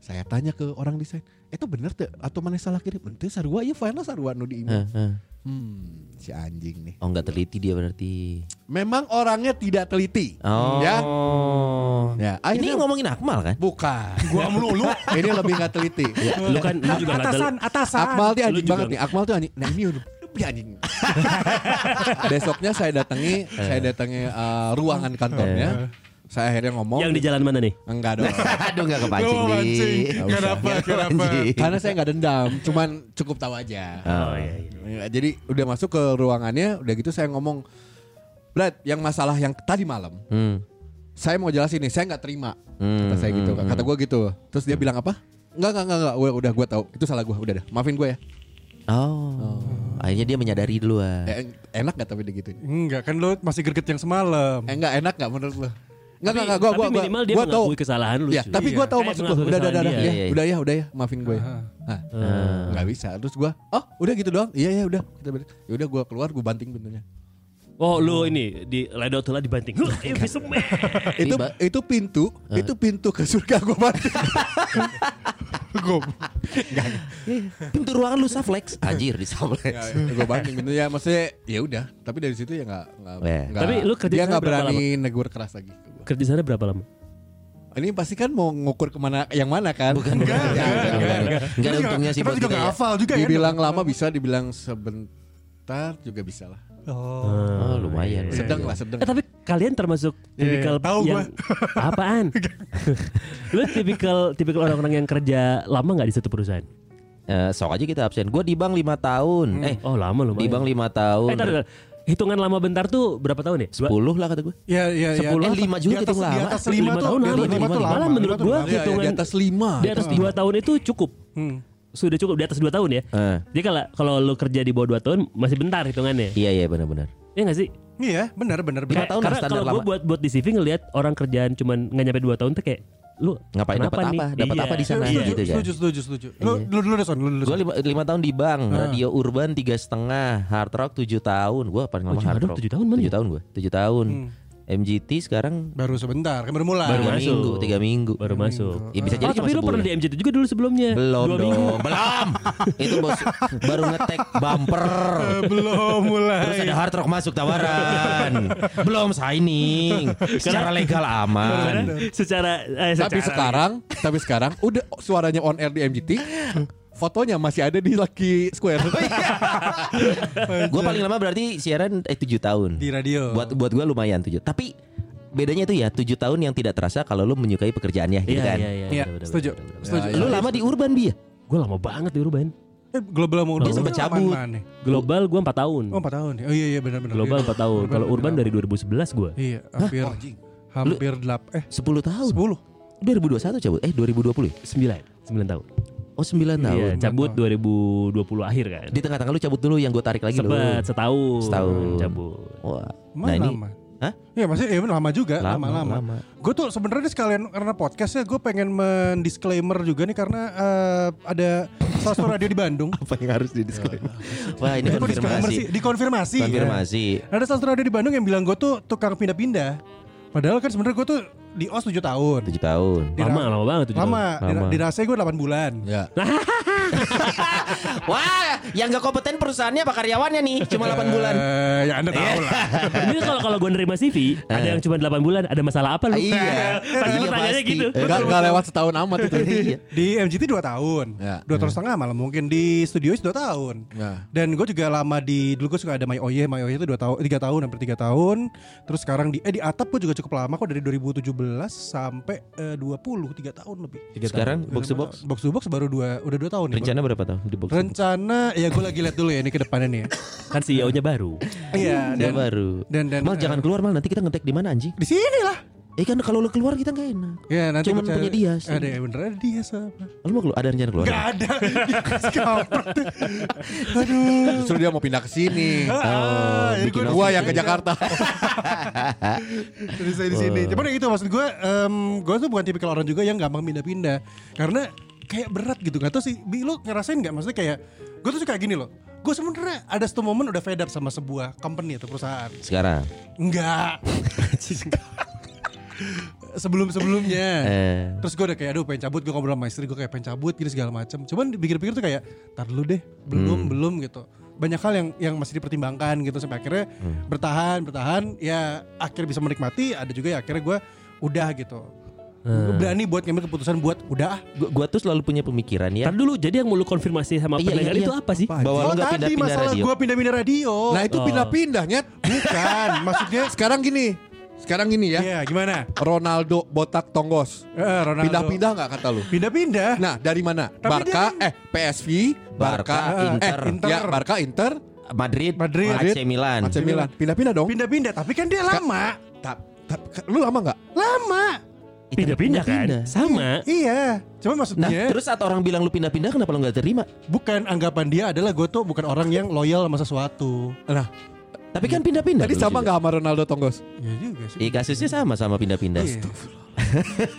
Speaker 2: Saya tanya ke orang desain, itu bener tuh atau mana salah kirim? Ente sarua ya file sarua nu di email.
Speaker 1: Heh, heh.
Speaker 2: Hmm, si anjing nih.
Speaker 1: Oh nggak teliti dia berarti.
Speaker 2: Memang orangnya tidak teliti.
Speaker 1: Oh.
Speaker 2: Ya. Ya,
Speaker 1: Ini
Speaker 2: akhirnya
Speaker 1: ngomongin Akmal kan?
Speaker 2: bukan.
Speaker 3: Gua melulu.
Speaker 2: Ini lebih nggak teliti.
Speaker 4: Lu kan lu juga
Speaker 3: atasan, atasan.
Speaker 2: Akmal tuh anjing banget nih. Akmal tuh anjing. Nah ini udah lebih anjing. Besoknya saya datangi, saya datangi eh, ruangan kantornya. Saya akhirnya ngomong.
Speaker 4: yang di jalan mana nih?
Speaker 2: Enggak dong.
Speaker 1: Aduh nggak kepancing.
Speaker 2: Nggak
Speaker 3: Kenapa? Kenapa?
Speaker 2: Karena saya nggak dendam, cuman cukup tahu aja.
Speaker 1: Oh,
Speaker 4: iya, iya.
Speaker 2: Ya, Jadi udah masuk ke ruangannya, udah gitu saya ngomong, Brad, yang masalah yang tadi malam,
Speaker 1: Hmm.
Speaker 2: saya mau jelasin nih, saya nggak terima.
Speaker 1: Hmm,
Speaker 2: Kata saya gitu,
Speaker 1: hmm,
Speaker 2: kata gue gitu. Terus dia bilang apa? Enggak, enggak, enggak, enggak. Udah, udah gue tahu. Itu salah gue. Udah dah. Maafin gue ya.
Speaker 1: Oh. Akhirnya dia menyadari duluan.
Speaker 2: Eh, enak gak tapi gitu?
Speaker 3: Enggak kan lu masih greget yang semalam.
Speaker 2: Eh, enggak enak gak menurut lo? Enggak, enggak, enggak. Gue,
Speaker 4: tapi
Speaker 2: gue,
Speaker 4: minimal dia
Speaker 2: gue tahu.
Speaker 4: kesalahan lu.
Speaker 2: Ya, tapi gue
Speaker 3: Iya.
Speaker 2: tahu maksud gue.
Speaker 4: mengakui
Speaker 2: Udah, udah, udah, ya,
Speaker 1: Iya, iya.
Speaker 2: udah ya, udah ya, maafin gue. ya. Hah,
Speaker 1: Ah.
Speaker 2: nggak bisa. Terus gue, oh, udah gitu doang. Iya, iya, udah. Kita beres. Ya udah gue keluar, gue banting pintunya.
Speaker 4: Oh lu ini di ledot lah dibanting.
Speaker 2: Itu itu pintu, itu pintu ke surga gue banting.
Speaker 1: Pintu ruangan lu saflex. Anjir di saflex.
Speaker 2: gue banting pintunya. Maksudnya ya udah. Tapi dari situ ya nggak, nggak,
Speaker 1: Eh.
Speaker 2: nggak-
Speaker 4: Tapi lu kerja
Speaker 2: dia
Speaker 4: sana
Speaker 2: nggak
Speaker 4: berapa
Speaker 2: berani negur keras lagi.
Speaker 4: Kerja sana berapa lama?
Speaker 2: Ini pasti kan mau ngukur ke mana yang mana kan?
Speaker 1: Bukan, bukan.
Speaker 3: Enggak,
Speaker 1: Enggak,
Speaker 3: enggak,
Speaker 1: enggak,
Speaker 3: enggak.
Speaker 1: enggak ada untungnya sih
Speaker 3: Kita juga
Speaker 1: kita
Speaker 3: nggak
Speaker 1: ya.
Speaker 3: hafal juga ya.
Speaker 2: Dibilang lama bisa, dibilang sebentar juga bisa lah.
Speaker 1: Oh, lumayan.
Speaker 2: Sedang lah, sedang.
Speaker 4: Eh tapi kalian termasuk
Speaker 3: Iya,
Speaker 4: tipikal
Speaker 3: tahu
Speaker 4: yang apaan? lu tipikal tipikal orang-orang yang kerja lama nggak di satu perusahaan?
Speaker 1: Eh, sok aja kita absen. Gue di bank 5 tahun. Eh,
Speaker 4: Oh lama lumayan.
Speaker 1: di bank 5 tahun.
Speaker 4: Eh, tar, tar. hitungan lama bentar tuh berapa tahun ya?
Speaker 1: 10 lah kata gue.
Speaker 3: Iya, iya, iya.
Speaker 1: Sepuluh, eh, lima juga
Speaker 3: Di atas-
Speaker 1: hitung
Speaker 3: Di
Speaker 1: lama.
Speaker 3: atas
Speaker 4: Lima
Speaker 3: lima tuh,
Speaker 4: tahun
Speaker 3: di
Speaker 4: lama,
Speaker 3: atas
Speaker 4: lima
Speaker 3: lima tuh
Speaker 4: tahun.
Speaker 3: lama.
Speaker 4: Malah menurut
Speaker 3: Lima tuh
Speaker 4: gua
Speaker 3: lama.
Speaker 2: Iya, iya,
Speaker 4: hitungan-
Speaker 2: di atas lima.
Speaker 4: Di atas dua tahun itu cukup.
Speaker 3: Hmm.
Speaker 4: Sudah cukup di atas dua tahun ya.
Speaker 1: Eh,
Speaker 4: Jadi kalau kalau lu kerja di bawah dua tahun masih bentar hitungannya.
Speaker 1: iya iya benar-benar.
Speaker 4: Iya gak sih?
Speaker 3: Iya, benar, benar,
Speaker 1: Lima
Speaker 3: benar.
Speaker 1: tahun
Speaker 4: Karena
Speaker 1: standar
Speaker 4: kalau gue buat buat di CV ngelihat orang kerjaan cuman nggak nyampe dua tahun tuh kayak lu
Speaker 1: Ngapain dapat apa? Dapat
Speaker 4: Iya.
Speaker 1: apa di sana
Speaker 3: Setuju,
Speaker 1: gitu kan.
Speaker 3: setuju, setuju, setuju. Lu
Speaker 1: Iya.
Speaker 3: dulu dulu deh, Son, lu dulu.
Speaker 1: Gue
Speaker 3: Son.
Speaker 1: lima, lima tahun di bank, radio urban tiga setengah, hard rock tujuh tahun. Gue paling lama
Speaker 4: Oh,
Speaker 1: hard
Speaker 4: Rock tujuh tahun,
Speaker 1: Tujuh
Speaker 4: ya?
Speaker 1: tahun gue, tujuh tahun.
Speaker 3: Hmm.
Speaker 1: MGT sekarang
Speaker 3: Baru sebentar, kan baru mulai.
Speaker 4: Baru
Speaker 1: tiga
Speaker 4: masuk.
Speaker 1: minggu, tiga minggu.
Speaker 4: baru masuk.
Speaker 1: Ya bisa jadi
Speaker 4: Oh,
Speaker 1: cuma
Speaker 4: tapi lu pernah di MJT juga dulu sebelumnya.
Speaker 1: Belum
Speaker 4: Dua
Speaker 1: dong,
Speaker 4: minggu.
Speaker 1: belum. Itu bos baru ngetek bumper.
Speaker 3: Belum mulai.
Speaker 1: Terus ada hard rock masuk tawaran. Belum signing. Secara legal aman.
Speaker 4: Secara eh,
Speaker 2: Tapi
Speaker 4: secara-
Speaker 2: sekarang, tapi sekarang udah suaranya on air di MGT, fotonya masih ada di Lucky Square.
Speaker 1: Gue paling lama berarti siaran eh 7 tahun.
Speaker 3: Di radio.
Speaker 1: Buat buat gue lumayan 7. Tapi bedanya itu ya 7 tahun yang tidak terasa kalau lu menyukai pekerjaannya gitu
Speaker 4: Iya,
Speaker 1: kan.
Speaker 4: iya, iya,
Speaker 3: Iya, setuju. Setuju.
Speaker 1: Lu lama di urban bi ya?
Speaker 4: Gue lama banget di Urban.
Speaker 3: Eh, global mau
Speaker 1: Dia sempet cabut.
Speaker 4: Global gue 4 tahun.
Speaker 3: Oh, 4 tahun. ya? Oh iya iya benar benar.
Speaker 4: Global
Speaker 3: Iya.
Speaker 4: 4 tahun.
Speaker 3: Urban
Speaker 4: Kalau Urban dari 2011 gue.
Speaker 3: Iya, hampir hampir 8 eh
Speaker 1: 10 tahun.
Speaker 3: 10.
Speaker 1: 2021 cabut. Eh 2020 ya?
Speaker 4: 9. 9 tahun.
Speaker 1: Oh 9 tahun.
Speaker 4: Iya, cabut 2020 akhir kan.
Speaker 1: Di tengah-tengah lu cabut dulu yang gue tarik lagi lu.
Speaker 4: Sempet setahun.
Speaker 1: Setahun.
Speaker 4: Cabut.
Speaker 1: Wah.
Speaker 3: Mana
Speaker 1: Nah ini
Speaker 3: lama?
Speaker 1: Hah?
Speaker 3: Iya masih iya lama juga,
Speaker 1: Lama,
Speaker 3: lama-lama.
Speaker 1: lama.
Speaker 3: Gue tuh sebenarnya sekalian karena podcastnya gue pengen mendisclaimer juga nih karena eh, ada salah satu radio di Bandung.
Speaker 1: apa yang harus didiskusi? Wah ini
Speaker 3: Kok disclaimer sih?
Speaker 1: konfirmasi.
Speaker 3: Dikonfirmasi. ya.
Speaker 1: Konfirmasi.
Speaker 3: Ada salah satu radio di Bandung yang bilang gue tuh tukang pindah-pindah. Padahal kan sebenarnya gue tuh di OS 7 tahun.
Speaker 1: 7 tahun.
Speaker 3: Di
Speaker 4: Lama, lama banget tujuh
Speaker 3: Lama,
Speaker 4: tahun.
Speaker 3: di,
Speaker 1: Lama.
Speaker 3: di Rase gue 8 bulan.
Speaker 2: ya.
Speaker 5: Wah, yang gak kompeten perusahaannya apa karyawannya nih? Cuma 8 bulan.
Speaker 3: Eh, ya Anda tahu lah.
Speaker 4: Ini kalau kalau gue nerima CV, ada yang cuma 8 bulan, ada masalah apa lu?
Speaker 1: Iya.
Speaker 4: Pasti
Speaker 1: Iya,
Speaker 4: pertanyaannya
Speaker 1: pasti.
Speaker 4: gitu.
Speaker 2: Gak, gak lewat setahun amat itu.
Speaker 1: Iya.
Speaker 3: Di MGT 2 tahun.
Speaker 2: Ya.
Speaker 3: Dua tahun setengah malah mungkin di studio 2 tahun.
Speaker 2: Ya.
Speaker 3: Dan gue juga lama di dulu gue suka ada My Oye, My Oye itu 2 tahun, 3 tahun hampir 3 tahun. Terus sekarang di eh di Atap gue juga cukup lama kok dari 2017 sampai eh, 20 3 tahun lebih.
Speaker 1: Sekarang box to box
Speaker 3: Box to box baru 2 udah 2 tahun nih.
Speaker 1: rencana berapa tahun di box?
Speaker 3: Rencana ya gue lagi lihat dulu ya ini ke depannya nih ya.
Speaker 4: Kan CEO-nya baru.
Speaker 3: Iya
Speaker 1: Dia
Speaker 3: dan
Speaker 1: baru.
Speaker 3: dan dan
Speaker 1: Mal
Speaker 3: eh,
Speaker 1: jangan keluar mal nanti kita ngetek di mana anjing?
Speaker 3: di sini lah.
Speaker 1: Eh kan kalau lu keluar kita nggak enak.
Speaker 3: Ya nanti
Speaker 1: Cuman
Speaker 3: gua
Speaker 1: punya Dias.
Speaker 3: Ada ya bener ada Dias apa?
Speaker 1: Lu mau keluar? Ada rencana keluar?
Speaker 3: Gak ada. Aduh.
Speaker 2: Justru dia mau pindah ke sini.
Speaker 3: Ah, jadi
Speaker 1: bikin
Speaker 3: gua-
Speaker 2: Gua yang ke Jakarta.
Speaker 3: Jadi saya di sini. Cuman ya itu maksud gue, em, gue tuh bukan tipikal orang juga yang gampang pindah-pindah. Karena kayak berat gitu. Gak tau sih, Bi, lu ngerasain gak? Maksudnya kayak, gue tuh suka gini loh. Gue sebenarnya ada satu momen udah fed up sama sebuah company atau perusahaan.
Speaker 1: Sekarang.
Speaker 3: Enggak. sebelum-sebelumnya.
Speaker 1: Eh.
Speaker 3: Terus gue udah kayak aduh pengen cabut gue ngobrol sama istri gue kayak pengen cabut gitu segala macam. Cuman dipikir-pikir tuh kayak tar dulu deh belum belum gitu. Banyak hal yang yang masih dipertimbangkan gitu sampai akhirnya bertahan bertahan ya akhirnya bisa menikmati. Ada juga ya akhirnya gue udah gitu. Gue berani buat ngambil keputusan buat udah ah.
Speaker 1: Gua, gua tuh selalu punya pemikiran ya
Speaker 4: Ntar dulu jadi yang mau lu konfirmasi sama
Speaker 1: Iya,
Speaker 4: pendengar
Speaker 1: iya,
Speaker 4: itu
Speaker 1: iya.
Speaker 4: apa sih?
Speaker 1: bahwa lu
Speaker 3: Oh
Speaker 1: pindah-pindah
Speaker 3: masalah
Speaker 1: radio.
Speaker 3: gue pindah-pindah radio.
Speaker 2: Nah itu pindah-pindah Nyet
Speaker 3: bukan maksudnya
Speaker 2: Sekarang gini Sekarang gini ya
Speaker 3: Iya gimana?
Speaker 2: Ronaldo botak tonggos
Speaker 3: Eh, Ronaldo.
Speaker 2: Pindah-pindah nggak kata lu?
Speaker 3: Pindah-pindah.
Speaker 2: Nah dari mana?
Speaker 3: Tapi
Speaker 2: Barca
Speaker 3: dia-
Speaker 2: eh PSV
Speaker 1: Barca,
Speaker 2: Barca
Speaker 1: Inter.
Speaker 2: eh,
Speaker 3: Inter.
Speaker 2: ya Barca Inter
Speaker 1: Madrid,
Speaker 3: Madrid.
Speaker 1: AC Milan.
Speaker 2: AC Milan pindah-pindah dong
Speaker 3: Pindah-pindah tapi kan dia lama.
Speaker 2: Ta- ta- lu lama nggak?
Speaker 3: Lama.
Speaker 4: Pindah-pindah kan?
Speaker 1: Pindah.
Speaker 4: Sama.
Speaker 3: Iya. Cuma
Speaker 1: Nah,
Speaker 3: maksudnya
Speaker 1: terus saat orang bilang lu pindah-pindah kenapa lu nggak terima?
Speaker 3: bukan anggapan dia adalah gue tuh bukan orang yang loyal sama sesuatu.
Speaker 2: Nah
Speaker 1: Tapi kan pindah-pindah.
Speaker 2: tadi sama nggak sama Ronaldo tonggos?
Speaker 3: Iya juga sih.
Speaker 1: Iya kasusnya sama sama pindah-pindah.
Speaker 3: Iya.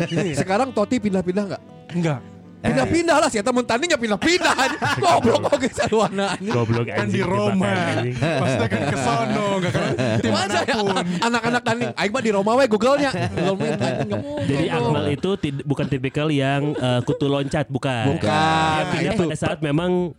Speaker 3: Iya.
Speaker 2: Sekarang Totti pindah-pindah nggak?
Speaker 3: Enggak.
Speaker 2: Pindah-pindah lah sih, temen tanding ya pindah-pindah. Goblok kok ke warna.
Speaker 4: Goblok
Speaker 3: Kan di Roma. Maksudnya kan ke sono enggak kan tim
Speaker 2: Masa ya
Speaker 3: mana pun.
Speaker 2: anak-anak tanding? Aing mah di Roma we Google-nya.
Speaker 4: Jadi Akmal itu bukan tipikal yang eh, kutu loncat, bukan.
Speaker 2: Bukan.
Speaker 4: Dia pindah pada saat memang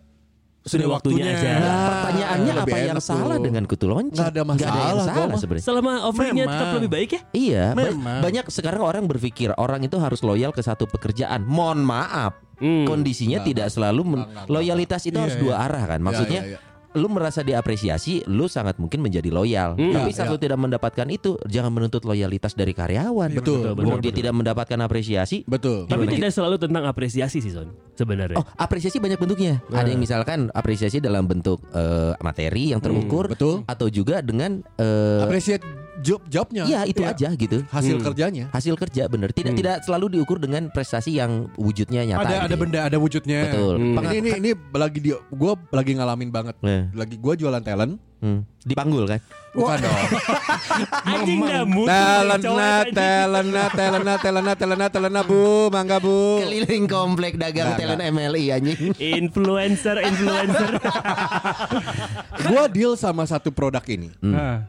Speaker 4: sudah waktunya,
Speaker 3: waktunya.
Speaker 4: aja.
Speaker 1: Nah, pertanyaannya
Speaker 2: lebih
Speaker 1: apa yang
Speaker 2: enak
Speaker 1: salah
Speaker 2: tuh.
Speaker 1: dengan kutu loncat?
Speaker 2: Nggak ada
Speaker 1: yang
Speaker 2: masalah, gua
Speaker 1: salah
Speaker 2: mah.
Speaker 1: sebenarnya.
Speaker 4: Selama offeringnya tetap lebih baik ya?
Speaker 1: Iya,
Speaker 3: Memang.
Speaker 1: banyak sekarang orang berpikir orang itu harus loyal ke satu pekerjaan. Mohon maaf,
Speaker 4: Hmm.
Speaker 1: kondisinya tidak selalu men-
Speaker 2: Enggak, enggak,
Speaker 1: loyalitas itu
Speaker 3: Iya,
Speaker 1: harus
Speaker 3: iya.
Speaker 1: dua arah kan. Maksudnya
Speaker 2: iya, iya.
Speaker 1: Lu merasa diapresiasi, lu sangat mungkin menjadi loyal.
Speaker 4: Hmm.
Speaker 1: Tapi
Speaker 2: Iya,
Speaker 1: saat
Speaker 2: iya.
Speaker 1: lu tidak mendapatkan itu, jangan menuntut loyalitas dari karyawan.
Speaker 2: Betul,
Speaker 4: betul,
Speaker 1: Kalau
Speaker 4: betul,
Speaker 1: dia tidak mendapatkan apresiasi,
Speaker 2: Betul.
Speaker 4: Tapi tidak selalu tentang apresiasi sih Son sebenarnya.
Speaker 1: Oh, apresiasi banyak bentuknya. Ada yang misalkan apresiasi dalam bentuk eh, materi yang terukur,
Speaker 2: betul.
Speaker 1: atau juga dengan eh,
Speaker 2: Appreciate job jobnya.
Speaker 1: Iya itu
Speaker 2: Iya.
Speaker 1: aja gitu.
Speaker 2: Hasil
Speaker 4: Hmm.
Speaker 2: kerjanya.
Speaker 1: Hasil kerja bener. Tidak tidak selalu diukur dengan prestasi yang wujudnya nyata.
Speaker 3: Ada
Speaker 1: gitu
Speaker 3: ada
Speaker 1: ya.
Speaker 3: benda, ada wujudnya.
Speaker 1: Betul.
Speaker 4: Hmm.
Speaker 1: Penga-
Speaker 2: Ini ini ini lagi di gua lagi ngalamin banget.
Speaker 1: Eh,
Speaker 2: Lagi gua jualan talent.
Speaker 1: hmm. Dipanggul kan?
Speaker 2: Bukan dong.
Speaker 4: Anjing dah mutu
Speaker 2: Talent
Speaker 4: cowok,
Speaker 2: na,
Speaker 4: anjing.
Speaker 2: talent na, talent na, talent na, talent na, talent na, Bu, mangga Bu.
Speaker 1: Keliling komplek dagang
Speaker 2: Nggak,
Speaker 1: talent MLI anjing.
Speaker 4: Influencer, influencer.
Speaker 2: Gua deal sama satu produk ini.
Speaker 3: Nah,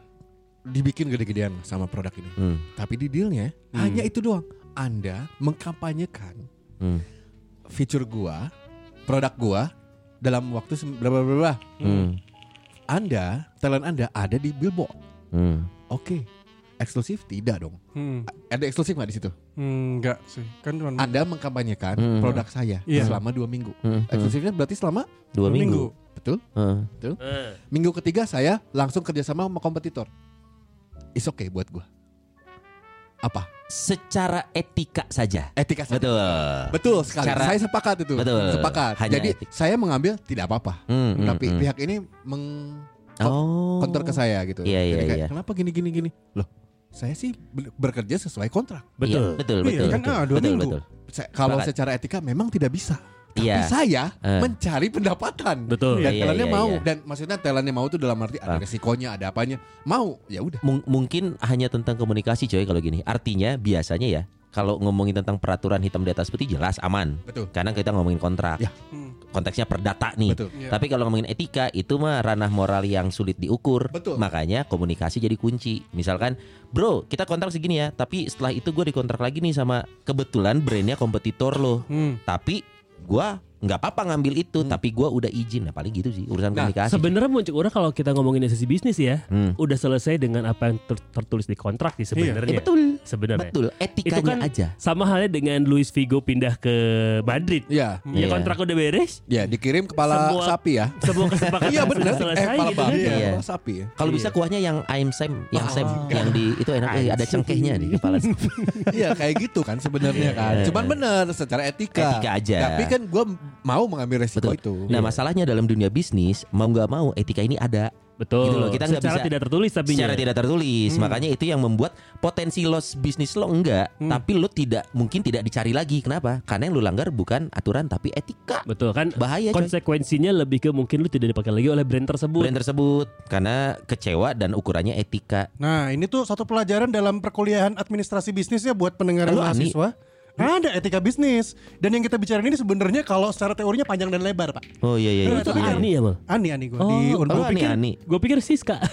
Speaker 2: Dibikin gede-gedean sama produk ini.
Speaker 1: Hmm.
Speaker 2: Tapi di dealnya hanya itu doang. Anda mengkampanyekan
Speaker 1: Hmm.
Speaker 2: fitur gua, produk gua dalam waktu sem- berapa berapa.
Speaker 1: Hmm.
Speaker 2: Anda, talent Anda ada di billboard.
Speaker 1: Hmm.
Speaker 2: Oke. Eksklusif tidak dong.
Speaker 3: hmm,
Speaker 2: A- Ada eksklusif nggak di situ?
Speaker 3: hmm, enggak sih. Kan cuma
Speaker 2: Anda mengkampanyekan
Speaker 1: Hmm.
Speaker 2: produk saya
Speaker 3: Iya.
Speaker 2: selama dua minggu.
Speaker 1: Hmm. Hmm.
Speaker 2: Eksklusifnya berarti selama
Speaker 1: Dua minggu.
Speaker 2: betul?
Speaker 1: Hmm.
Speaker 4: Eh,
Speaker 2: Minggu ketiga saya langsung kerjasama sama kompetitor. Is okay buat gua. Apa?
Speaker 1: Secara etika saja.
Speaker 2: Etika saja.
Speaker 1: Betul.
Speaker 2: Betul sekali.
Speaker 1: Cara-
Speaker 2: saya sepakat itu.
Speaker 1: Betul.
Speaker 2: Sepakat.
Speaker 1: Hanya
Speaker 2: Jadi
Speaker 1: etik.
Speaker 2: saya mengambil tidak apa-apa.
Speaker 1: Hmm, hmm,
Speaker 2: Tapi
Speaker 1: hmm.
Speaker 2: pihak ini meng
Speaker 1: oh.
Speaker 2: counter ke saya gitu.
Speaker 1: Iya, iya,
Speaker 2: Jadi kayak,
Speaker 1: iya.
Speaker 2: Kenapa gini gini gini? Loh, saya sih bekerja sesuai kontrak.
Speaker 4: betul.
Speaker 1: Iya, betul,
Speaker 3: Iya,
Speaker 1: betul.
Speaker 3: kan,
Speaker 1: betul.
Speaker 3: ah, dua
Speaker 1: betul,
Speaker 3: minggu.
Speaker 1: betul.
Speaker 2: Saya- kalau secara etika memang tidak bisa. Tapi
Speaker 1: Iya.
Speaker 2: saya
Speaker 1: Eh.
Speaker 2: mencari pendapatan.
Speaker 4: Betul.
Speaker 2: Dan
Speaker 1: Iya,
Speaker 2: talentnya
Speaker 1: iya,
Speaker 2: mau.
Speaker 1: iya.
Speaker 2: Dan maksudnya talentnya mau tuh dalam arti ada resikonya, ada apanya. Mau, ya udah.
Speaker 1: Mung- mungkin hanya tentang komunikasi coy kalau gini. Artinya biasanya ya kalau ngomongin tentang peraturan hitam di atas putih jelas aman.
Speaker 2: Betul.
Speaker 1: Karena kita ngomongin kontrak.
Speaker 2: Ya.
Speaker 3: Hmm.
Speaker 1: Konteksnya perdata nih.
Speaker 2: Betul.
Speaker 3: Iya.
Speaker 1: Tapi kalau ngomongin etika itu mah ranah moral yang sulit diukur.
Speaker 2: Betul.
Speaker 1: Makanya komunikasi jadi kunci. Misalkan, bro kita kontrak segini ya, tapi setelah itu gue dikontrak lagi nih sama kebetulan brandnya kompetitor lo.
Speaker 3: Hmm.
Speaker 1: Tapi gue nggak apa-apa ngambil itu, tapi gue udah izin. Nah paling gitu sih urusan
Speaker 2: Nah,
Speaker 1: komunikasi.
Speaker 4: Sebenarnya muncul orang kalau kita ngomongin sesi bisnis ya,
Speaker 1: Hmm.
Speaker 4: udah selesai dengan apa yang ter- tertulis di kontrak sih
Speaker 1: Eh,
Speaker 4: sebenarnya.
Speaker 1: betul,
Speaker 4: Sebenarnya.
Speaker 1: betul. Etikanya
Speaker 4: Itu kan
Speaker 1: aja.
Speaker 4: sama halnya dengan Luis Figo pindah ke Madrid.
Speaker 2: Iya.
Speaker 4: Ya
Speaker 1: Iya.
Speaker 4: kontrak udah beres,
Speaker 2: Ya, dikirim kepala
Speaker 4: Semua-
Speaker 2: sapi ya.
Speaker 4: sebuah kesepakatan
Speaker 2: Iya benar.
Speaker 4: sudah
Speaker 2: Eh,
Speaker 4: selesai
Speaker 2: kepala
Speaker 4: gitu kan.
Speaker 2: babi ya,
Speaker 1: Iya.
Speaker 2: kepala sapi ya.
Speaker 1: Kalau
Speaker 4: Iya.
Speaker 1: bisa kuahnya yang ayam sem, yang sem, yang di itu enak, eh, ada cengkehnya di kepala.
Speaker 2: Iya kayak gitu kan sebenarnya kan.
Speaker 1: Iya.
Speaker 2: Cuman bener secara etika.
Speaker 1: Etika aja.
Speaker 2: Tapi kan gue mau mengambil resiko
Speaker 1: Betul.
Speaker 2: itu.
Speaker 1: Nah masalahnya dalam dunia bisnis mau nggak mau etika ini ada
Speaker 4: Betul.
Speaker 1: Gitu loh, kita nggak
Speaker 4: Secara
Speaker 1: bisa-
Speaker 4: tidak tertulis tapi
Speaker 1: secara tidak tertulis. Makanya itu yang membuat potensi loss bisnis lo enggak, tapi lo tidak mungkin tidak dicari lagi. Kenapa? Karena yang lo langgar bukan aturan tapi etika.
Speaker 4: Betul kan
Speaker 1: Bahaya coy.
Speaker 4: konsekuensinya lebih ke mungkin lu tidak dipakai lagi oleh brand tersebut.
Speaker 1: Brand tersebut karena kecewa dan ukurannya etika.
Speaker 3: Nah, ini tuh satu pelajaran dalam perkuliahan administrasi bisnis ya buat pendengar
Speaker 1: Lu, Ani.
Speaker 3: Ada etika bisnis. Dan yang kita bicarain ini sebenarnya kalau secara teorinya panjang dan lebar, Pak.
Speaker 1: Oh iya iya. iya.
Speaker 4: Itu Ani ya mal.
Speaker 3: Ani ani gue
Speaker 4: Oh,
Speaker 3: di
Speaker 4: oh.
Speaker 1: Oh, ani ani.
Speaker 4: Gue pikir Siska.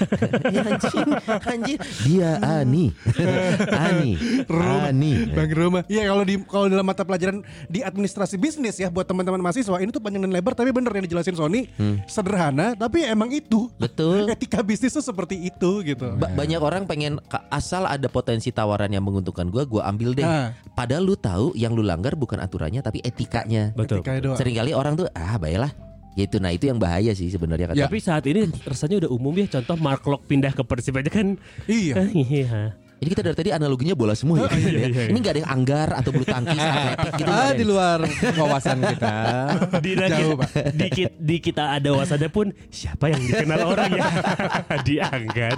Speaker 1: Ya anjing, anjing. Dia Ani. Ani. Ani.
Speaker 3: Bang Roma. Iya kalau di kalau dalam mata pelajaran di administrasi bisnis ya buat teman-teman mahasiswa ini tuh panjang dan lebar tapi bener yang dijelasin Sony sederhana tapi emang itu
Speaker 1: Hmm. Betul.
Speaker 3: etika bisnis tuh seperti itu gitu.
Speaker 1: Ba- banyak orang pengen asal ada potensi tawaran yang menguntungkan gua, gua ambil deh.
Speaker 3: Ah.
Speaker 1: Padahal lu tahu yang lu langgar bukan aturannya tapi etikanya.
Speaker 4: Betul.
Speaker 3: Etika doang.
Speaker 1: Seringkali orang tuh ah baiklah. Gitu. Nah, itu yang bahaya sih sebenarnya.
Speaker 2: Ya.
Speaker 4: Tapi saat ini rasanya udah umum ya. Contoh Mark Locke pindah ke Persib aja kan.
Speaker 3: Iya.
Speaker 4: Iya.
Speaker 1: Ini kita dari tadi analoginya bola semua ya.
Speaker 4: iya, iya.
Speaker 1: Ini nggak ada yang anggar atau bulu tangkis, atletik gitu.
Speaker 2: Ah
Speaker 1: ada
Speaker 2: di luar wawasan kita.
Speaker 4: Di,
Speaker 3: Jauh,
Speaker 4: kita, di, di kita ada wasannya pun siapa yang dikenal orang ya dianggar.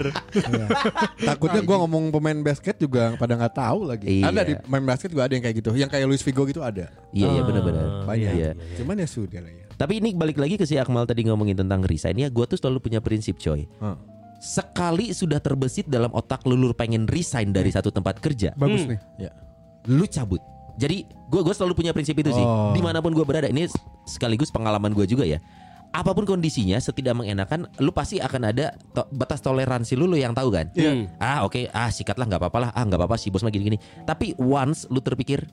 Speaker 2: Takutnya gua ngomong pemain basket juga pada nggak tahu lagi.
Speaker 1: Iya.
Speaker 2: Ada di main basket juga ada yang kayak gitu. Yang kayak Luis Figo gitu ada.
Speaker 1: Iya, iya benar-benar.
Speaker 2: Banyak.
Speaker 1: Iya.
Speaker 2: Cuman ya sudah lah ya.
Speaker 1: Tapi ini balik lagi ke si Akmal tadi ngomongin tentang resign ya, gue tuh selalu punya prinsip coy.
Speaker 2: Heeh.
Speaker 1: Sekali sudah terbesit dalam otak lu lu pengen resign dari satu tempat kerja,
Speaker 3: Bagus
Speaker 4: Hmm.
Speaker 3: nih.
Speaker 2: Ya.
Speaker 1: lu cabut. Jadi gue gue selalu punya prinsip itu sih.
Speaker 2: Oh.
Speaker 1: Di mana pun gue berada, ini sekaligus pengalaman gue juga ya. Apa pun kondisinya, setidak mengenakan, lu pasti akan ada to- batas toleransi lu, lu yang tahu kan.
Speaker 4: Iya.
Speaker 1: Ah oke, ah sikatlah nggak apa-apa lah, ah nggak apa-apa sih bos mah gini-gini. Tapi once lu terpikir,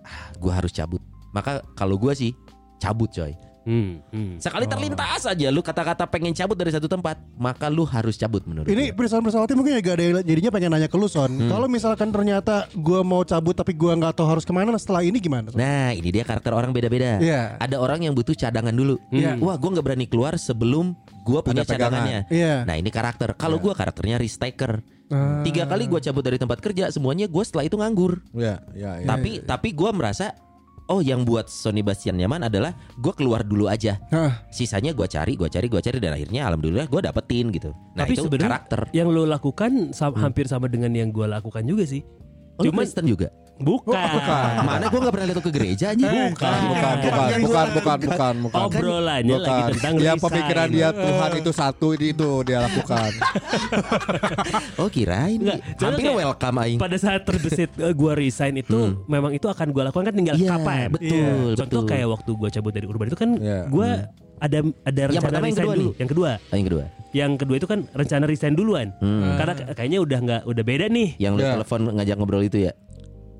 Speaker 1: ah gue harus cabut. Maka kalau gue sih cabut coy.
Speaker 4: Hmm, hmm.
Speaker 1: Sekali terlintas aja lu kata-kata pengen cabut dari satu tempat, maka lu harus cabut menurut
Speaker 3: Ini
Speaker 1: gue.
Speaker 3: perusahaan pesawatnya mungkin agak ada yang jadinya pengen nanya ke lu Son.
Speaker 1: Hmm.
Speaker 3: Kalau misalkan ternyata gua mau cabut tapi gua nggak tahu harus ke mana setelah ini gimana? Son?
Speaker 1: Nah, ini dia karakter orang beda-beda.
Speaker 3: Iya.
Speaker 1: Ada orang yang butuh cadangan dulu.
Speaker 3: Iya.
Speaker 1: Wah, gua nggak berani keluar sebelum gua punya
Speaker 2: Ada
Speaker 1: cadangannya.
Speaker 3: Iya.
Speaker 1: Nah, ini karakter. Kalau gua karakternya risk taker.
Speaker 3: Ah.
Speaker 1: Tiga kali gua cabut dari tempat kerja, semuanya gua setelah itu nganggur.
Speaker 2: Ya, ya, ya.
Speaker 1: tapi tapi gua merasa oh yang buat Sony Bastian nyaman adalah gua keluar dulu aja.
Speaker 3: Hah.
Speaker 1: Sisanya gua cari, gua cari, gua cari dan akhirnya alhamdulillah gua dapetin gitu. Nah,
Speaker 4: Tapi
Speaker 1: itu
Speaker 4: sebenarnya
Speaker 1: karakter.
Speaker 4: yang lo lakukan sa- hampir sama dengan yang gue lakukan juga sih.
Speaker 1: Oh,
Speaker 4: Cuman
Speaker 1: Kristen juga.
Speaker 4: Bukan.
Speaker 1: Mana gua nggak pernah lihat ke gereja aja.
Speaker 2: bukan, bukan, bukan, bukan, bukan, bukan, bukan.
Speaker 4: Obrolannya lagi
Speaker 2: Bukan.
Speaker 4: tentang
Speaker 2: ya
Speaker 4: resign.
Speaker 2: pemikiran dia Tuhan itu satu itu dia lakukan.
Speaker 1: Oh, kirain.
Speaker 4: Soalnya
Speaker 1: Hampir
Speaker 4: kayak
Speaker 1: welcome aing.
Speaker 4: Pada saat terbesit eh, gua resign itu memang itu akan gua lakukan kan tinggal
Speaker 1: Iya,
Speaker 4: kapan.
Speaker 1: betul,
Speaker 4: Contoh
Speaker 1: betul.
Speaker 4: kayak waktu gua cabut dari Urban itu kan
Speaker 2: Iya.
Speaker 4: gua ada ada
Speaker 1: Yang
Speaker 4: rencana
Speaker 1: pertama, yang
Speaker 4: resign
Speaker 1: kedua
Speaker 4: dulu.
Speaker 1: nih?
Speaker 4: Yang kedua.
Speaker 1: Oh, yang kedua.
Speaker 4: Yang kedua itu kan rencana resign duluan.
Speaker 1: Hmm.
Speaker 4: Karena kayaknya udah nggak udah beda nih.
Speaker 1: Yang lu
Speaker 2: Ya.
Speaker 1: telepon ngajak ngobrol itu ya.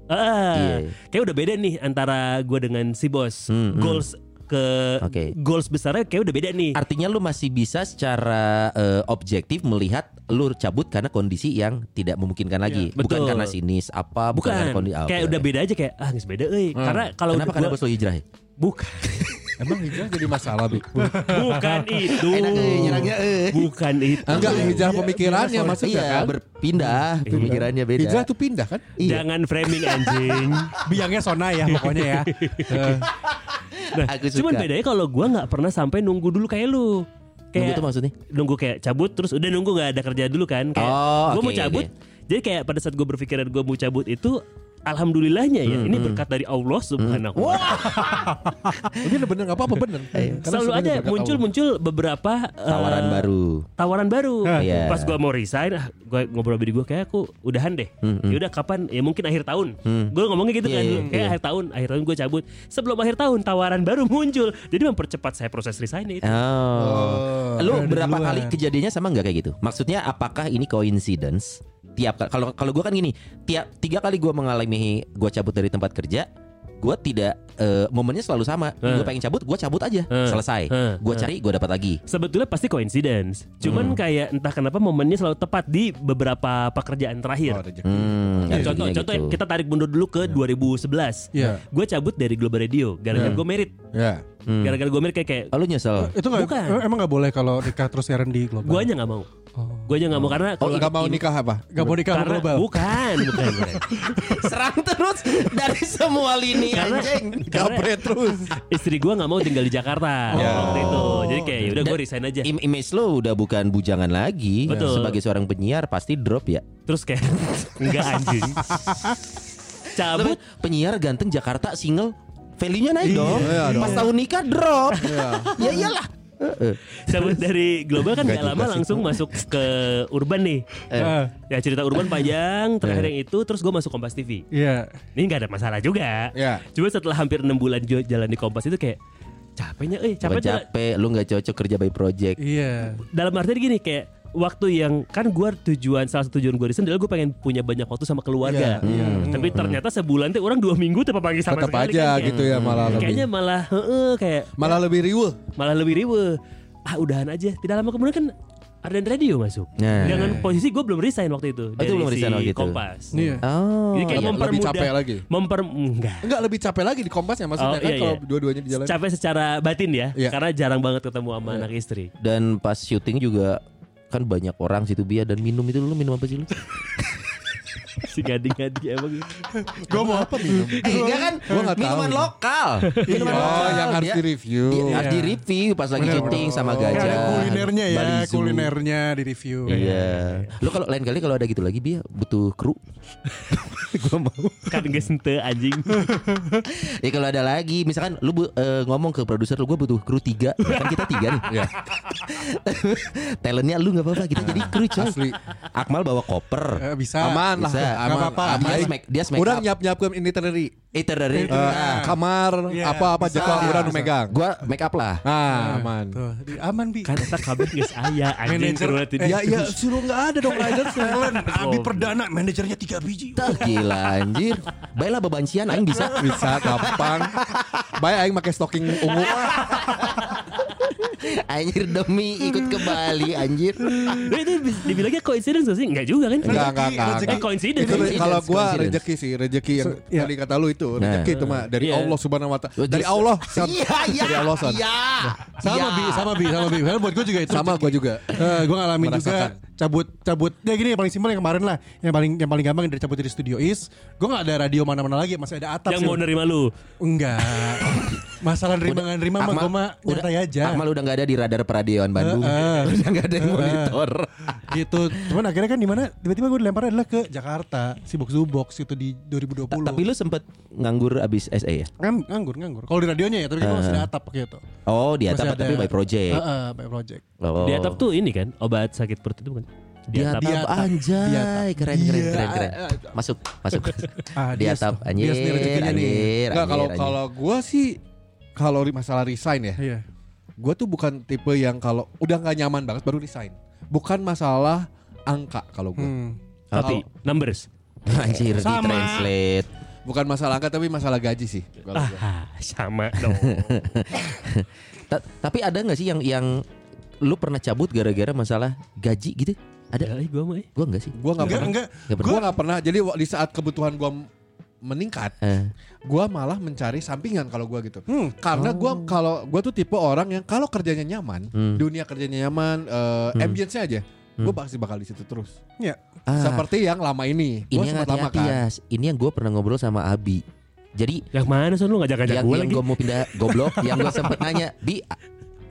Speaker 4: Ah,
Speaker 1: Iya.
Speaker 4: kayak udah beda nih antara gua dengan si bos.
Speaker 1: Hmm, hmm.
Speaker 4: Goals ke
Speaker 1: Oke.
Speaker 4: goals besarnya kayak udah beda nih.
Speaker 1: Artinya lu masih bisa secara eh, objektif melihat lu cabut karena kondisi yang tidak memungkinkan lagi. bukan
Speaker 4: betul.
Speaker 1: karena sinis apa, bukan, karena
Speaker 4: Bukan,
Speaker 1: kondisi ah,
Speaker 4: kayak
Speaker 1: oke,
Speaker 4: udah beda aja kayak ah nggak beda euy. Karena kalau
Speaker 1: Kenapa karena
Speaker 4: gua-
Speaker 1: bos lu hijrah ya?
Speaker 4: bukan
Speaker 2: Emang hijrah jadi masalah, Bi?
Speaker 4: bukan itu.
Speaker 1: Enak, eh, nyerangnya, eh.
Speaker 4: Bukan itu.
Speaker 2: Enggak, hijrah pemikirannya maksudnya
Speaker 1: Iya,
Speaker 2: kan?
Speaker 1: berpindah, pemikirannya beda.
Speaker 2: Hijrah tuh pindah kan?
Speaker 1: Iya.
Speaker 4: Jangan framing anjing.
Speaker 3: Biangnya Sona ya pokoknya ya.
Speaker 4: Nah,
Speaker 1: Aku suka.
Speaker 4: cuman bedanya kalau gua nggak pernah sampai nunggu dulu kayak lu.
Speaker 1: Nunggu
Speaker 4: Kayak
Speaker 1: itu maksudnya?
Speaker 4: nunggu kayak cabut terus udah nunggu nggak ada kerja dulu kan kayak
Speaker 1: Oh,
Speaker 4: gua mau
Speaker 1: oke,
Speaker 4: cabut
Speaker 1: oke.
Speaker 4: jadi kayak pada saat gue berpikiran gue mau cabut itu alhamdulillahnya ya
Speaker 1: Hmm,
Speaker 4: ini berkat dari Allah subhanahu wa
Speaker 2: Ini bener nggak apa-apa bener.
Speaker 4: Selalu
Speaker 2: semuanya
Speaker 4: ada
Speaker 2: berkat
Speaker 4: muncul
Speaker 2: Allah.
Speaker 4: muncul beberapa eh,
Speaker 1: Tawaran baru.
Speaker 4: tawaran baru
Speaker 1: Iya.
Speaker 4: pas gua mau resign ah, gua ngobrol sama diri gue kayak aku udahan deh
Speaker 1: Hmm, hmm.
Speaker 4: ya udah kapan ya mungkin akhir tahun
Speaker 1: Hmm.
Speaker 4: gue ngomongnya gitu
Speaker 1: Iya,
Speaker 4: kan
Speaker 1: iya,
Speaker 4: kayak
Speaker 1: iya.
Speaker 4: akhir tahun akhir tahun gue cabut sebelum akhir tahun tawaran baru muncul jadi mempercepat saya proses resign itu
Speaker 1: Oh. Lu
Speaker 3: ada
Speaker 1: berapa
Speaker 3: duluan.
Speaker 1: kali kejadiannya sama nggak kayak gitu? Maksudnya apakah ini coincidence? Tiap kalau kalau gua kan gini, tiap tiga kali gua mengalami gua cabut dari tempat kerja, gua tidak eh, momennya selalu sama.
Speaker 4: Eh.
Speaker 1: Gua pengen cabut, gua cabut aja,
Speaker 4: Eh.
Speaker 1: selesai.
Speaker 4: Eh.
Speaker 1: Gua
Speaker 4: Eh.
Speaker 1: cari, gua dapat lagi.
Speaker 4: sebetulnya pasti coincidence
Speaker 1: Hmm.
Speaker 4: cuman kayak entah kenapa momennya selalu tepat di beberapa pekerjaan terakhir
Speaker 2: Oh, rezeki.
Speaker 1: Hmm,
Speaker 4: Ya,
Speaker 1: jadinya
Speaker 4: contoh, contoh
Speaker 1: gitu.
Speaker 4: kita tarik mundur dulu ke 2011.
Speaker 3: Iya.
Speaker 4: Gue cabut dari Global Radio gara-gara
Speaker 2: Iya.
Speaker 4: gue merit.
Speaker 2: Ya.
Speaker 1: Hmm.
Speaker 4: Gara-gara gue merit kayak kayak
Speaker 1: Oh, lu nyesel.
Speaker 3: Itu nggak
Speaker 4: Bukan.
Speaker 3: emang nggak boleh kalau nikah terus siaran di global.
Speaker 4: gue aja nggak mau. Gue aja nggak mau karena
Speaker 2: Oh,
Speaker 4: kalau
Speaker 2: nggak mau nikah apa?
Speaker 3: Gak mau nikah
Speaker 4: karena
Speaker 3: global.
Speaker 4: bukan, bukan, bukan.
Speaker 1: Serang terus dari semua lini
Speaker 4: Karena-
Speaker 1: anjing.
Speaker 4: karena
Speaker 2: Gapret terus.
Speaker 4: istri gue nggak mau tinggal di Jakarta
Speaker 2: Ya.
Speaker 4: waktu itu. Jadi kayak ya udah gue resign aja.
Speaker 1: Im- image lo udah bukan bujangan lagi.
Speaker 4: Betul.
Speaker 1: Sebagai seorang penyiar pasti drop ya.
Speaker 4: Terus kayak enggak anjing. Cabut
Speaker 1: Tapi penyiar ganteng Jakarta single value-nya naik dong.
Speaker 2: Iya dong.
Speaker 1: Pas tahun nikah drop.
Speaker 2: Iya.
Speaker 1: ya iyalah.
Speaker 4: Cabut dari global kan gak lama langsung masuk ke urban nih.
Speaker 3: Eh,
Speaker 4: Ya cerita urban panjang, terakhir yang itu terus gue masuk Kompas TV.
Speaker 3: Iya.
Speaker 4: Ini nggak ada masalah juga.
Speaker 2: Ya.
Speaker 4: Cuma setelah hampir enam bulan jalan di Kompas itu kayak capeknya, eh
Speaker 1: Capek,
Speaker 4: tuh.
Speaker 1: capek, lu nggak cocok kerja by project.
Speaker 3: Iya.
Speaker 4: Dalam arti gini kayak waktu yang kan gue tujuan salah satu tujuan gue resign adalah gue pengen punya banyak waktu sama keluarga.
Speaker 3: Iya, iya.
Speaker 4: Tapi ternyata sebulan tuh orang dua minggu tetap panggil sama
Speaker 2: Tetap
Speaker 4: sekali
Speaker 2: aja
Speaker 4: kan,
Speaker 2: gitu ya malah
Speaker 4: Kayaknya
Speaker 2: lebih
Speaker 4: malah heeh, kayak
Speaker 2: malah lebih riuh.
Speaker 4: malah lebih riwe. Ah udahan aja. Tidak lama kemudian kan Arden Radio masuk.
Speaker 1: Nah.
Speaker 4: Dengan posisi gue belum resign waktu itu
Speaker 1: Oh, itu belum
Speaker 4: si
Speaker 1: resign waktu itu.
Speaker 4: Kompas.
Speaker 3: Iya.
Speaker 1: Oh.
Speaker 4: Jadi kayak
Speaker 2: Lebih capek lagi.
Speaker 4: Memper enggak.
Speaker 2: Enggak lebih capek lagi di kompasnya maksudnya
Speaker 4: Oh,
Speaker 2: kan
Speaker 4: iya,
Speaker 2: kalau
Speaker 4: iya.
Speaker 2: dua-duanya di jalan.
Speaker 4: Capek secara batin ya,
Speaker 2: Iya.
Speaker 4: karena jarang banget ketemu sama anak istri.
Speaker 1: Dan pas syuting juga kan banyak orang situ Bia dan minum itu lu minum apa sih lu?
Speaker 4: Si gading-gading emang gitu.
Speaker 3: Gue mau apa minum?
Speaker 1: Enggak kan
Speaker 2: Gua tahu
Speaker 1: minuman
Speaker 2: itu.
Speaker 1: lokal. Minuman
Speaker 2: Oh,
Speaker 1: lokal.
Speaker 2: yang harus
Speaker 1: Dia-
Speaker 2: di-review.
Speaker 1: dia harus
Speaker 3: Iya.
Speaker 1: di review pas lagi syuting sama gajah.
Speaker 3: ada kulinernya ya,
Speaker 1: Bali Zoo.
Speaker 3: kulinernya di review.
Speaker 1: Iya. Lu kalau lain kali kalau ada gitu lagi Bia butuh kru. gua mau.
Speaker 4: Kan gak sente anjing.
Speaker 1: Ya kalau ada lagi misalkan lu eh, ngomong ke produser lu gua butuh kru tiga kan kita tiga nih.
Speaker 2: Iya.
Speaker 1: Talentnya lu nggak apa-apa kita jadi kru coy.
Speaker 2: Asli.
Speaker 1: Akmal bawa koper.
Speaker 3: Eh, bisa.
Speaker 2: Aman lah, Aman.
Speaker 3: Nggak apa-apa.
Speaker 1: Dia smack dia smack
Speaker 2: Udah nyiap-nyiapkan ini terdiri.
Speaker 1: Itinerary.
Speaker 2: Eh,
Speaker 1: Ah.
Speaker 2: kamar
Speaker 3: Iya,
Speaker 2: apa-apa jadwal udah nu megang.
Speaker 1: Gua make up lah.
Speaker 2: Ah, aman.
Speaker 3: Tuh, di- aman bi.
Speaker 4: Kan eta kabeh geus aya anjing
Speaker 2: Ya ya suruh nggak ada dong riders
Speaker 3: Talent, Abi perdana, manajernya tiga biji.
Speaker 1: Tah gila anjir. Baiklah bebancian aing bisa.
Speaker 2: bisa gampang. Baik aing pakai stocking ungu.
Speaker 1: Anjir demi ikut ke Bali anjir.
Speaker 4: Nah, itu dibilangnya coincidence gak sih? Enggak juga kan?
Speaker 2: Enggak, enggak, enggak.
Speaker 3: rezeki.
Speaker 4: Eh coincidence.
Speaker 2: Itu
Speaker 1: Coincidence,
Speaker 2: kalau gua rezeki sih, rezeki yang
Speaker 3: Se- iya.
Speaker 2: tadi kata lu itu,
Speaker 1: Nah.
Speaker 2: rezeki itu mah dari
Speaker 4: Iya.
Speaker 2: Allah Subhanahu wa taala. Dari Allah.
Speaker 1: Iya, iya.
Speaker 2: Dari Allah.
Speaker 1: Iya.
Speaker 3: Sama
Speaker 1: Iya.
Speaker 3: bi, sama bi, sama bi. Karena buat gue juga itu.
Speaker 2: Sama gua juga.
Speaker 3: Eh, gue ngalamin
Speaker 2: Merasakan.
Speaker 3: juga cabut cabut ya gini yang paling simpel yang kemarin lah yang paling yang paling gampang dari cabut dari studio is gue nggak ada radio mana-mana lagi masih ada atap
Speaker 4: Yang
Speaker 3: sih.
Speaker 4: mau nerima lu.
Speaker 3: enggak masalah nerima nggak nerima mah gue mah nyantai aja
Speaker 1: Akmal udah gak ada di radar peradioan Bandung.
Speaker 3: Eh, eh.
Speaker 1: udah gak ada yang monitor.
Speaker 3: gitu cuman akhirnya kan di mana tiba-tiba gue dilempar adalah ke Jakarta si box box itu di 2020
Speaker 1: Tapi lu sempet nganggur abis SE ya?
Speaker 3: Ngam- nganggur nganggur kalau di radionya ya tapi kan masih ada atap gitu
Speaker 1: Oh di atap tapi by project.
Speaker 3: Heeh, by project
Speaker 1: Oh.
Speaker 4: Di atap tuh ini kan obat sakit perut itu bukan?
Speaker 1: Di atap,
Speaker 3: Di atap. Di
Speaker 1: anjay
Speaker 3: atap.
Speaker 1: keren keren
Speaker 3: Iya.
Speaker 1: keren keren. Masuk masuk.
Speaker 3: Ah,
Speaker 1: di
Speaker 3: dia-
Speaker 1: atap
Speaker 3: dia
Speaker 1: anjir
Speaker 3: sendiri rezekinya nih.
Speaker 1: anjir.
Speaker 2: Enggak kalau
Speaker 1: anjir,
Speaker 2: kalau gua sih kalau masalah resign ya,
Speaker 3: iya
Speaker 2: gua tuh bukan tipe yang kalau udah nggak nyaman banget baru resign. Bukan masalah angka kalau gua.
Speaker 3: hmm.
Speaker 4: Tapi numbers.
Speaker 1: anjir. Anjir di
Speaker 3: Sama.
Speaker 1: translate.
Speaker 2: Bukan masalah angka tapi masalah gaji sih.
Speaker 4: Ah, sama dong.
Speaker 1: Ta- tapi ada nggak sih yang yang lu pernah cabut gara-gara masalah gaji gitu? Ada?
Speaker 4: Ya, gue mah.
Speaker 1: Gua enggak sih.
Speaker 2: Gua nggak
Speaker 3: enggak
Speaker 2: pernah.
Speaker 3: enggak
Speaker 1: Nggak pernah.
Speaker 2: Gua nggak pernah. Jadi di saat kebutuhan gua m- meningkat,
Speaker 1: Eh,
Speaker 2: gua malah mencari sampingan kalau gua gitu.
Speaker 3: Hmm.
Speaker 2: Karena gua kalau gua tuh tipe orang yang kalau kerjanya nyaman,
Speaker 1: Hmm.
Speaker 2: dunia kerjanya nyaman, eh,
Speaker 1: Hmm.
Speaker 2: ambience-nya aja, gua pasti bakal di situ terus.
Speaker 3: ya
Speaker 1: ah,
Speaker 2: Seperti yang lama ini. Gua
Speaker 1: ini yang
Speaker 2: sempat lama
Speaker 1: hati-hati
Speaker 2: kan.
Speaker 1: ya. Ini yang gue pernah ngobrol sama Abi. Jadi
Speaker 4: Yang mana son lu ngajak-ngajak
Speaker 1: yang,
Speaker 4: gue
Speaker 1: yang
Speaker 4: lagi?
Speaker 1: gue mau pindah goblok, yang gue sempet nanya, Bi,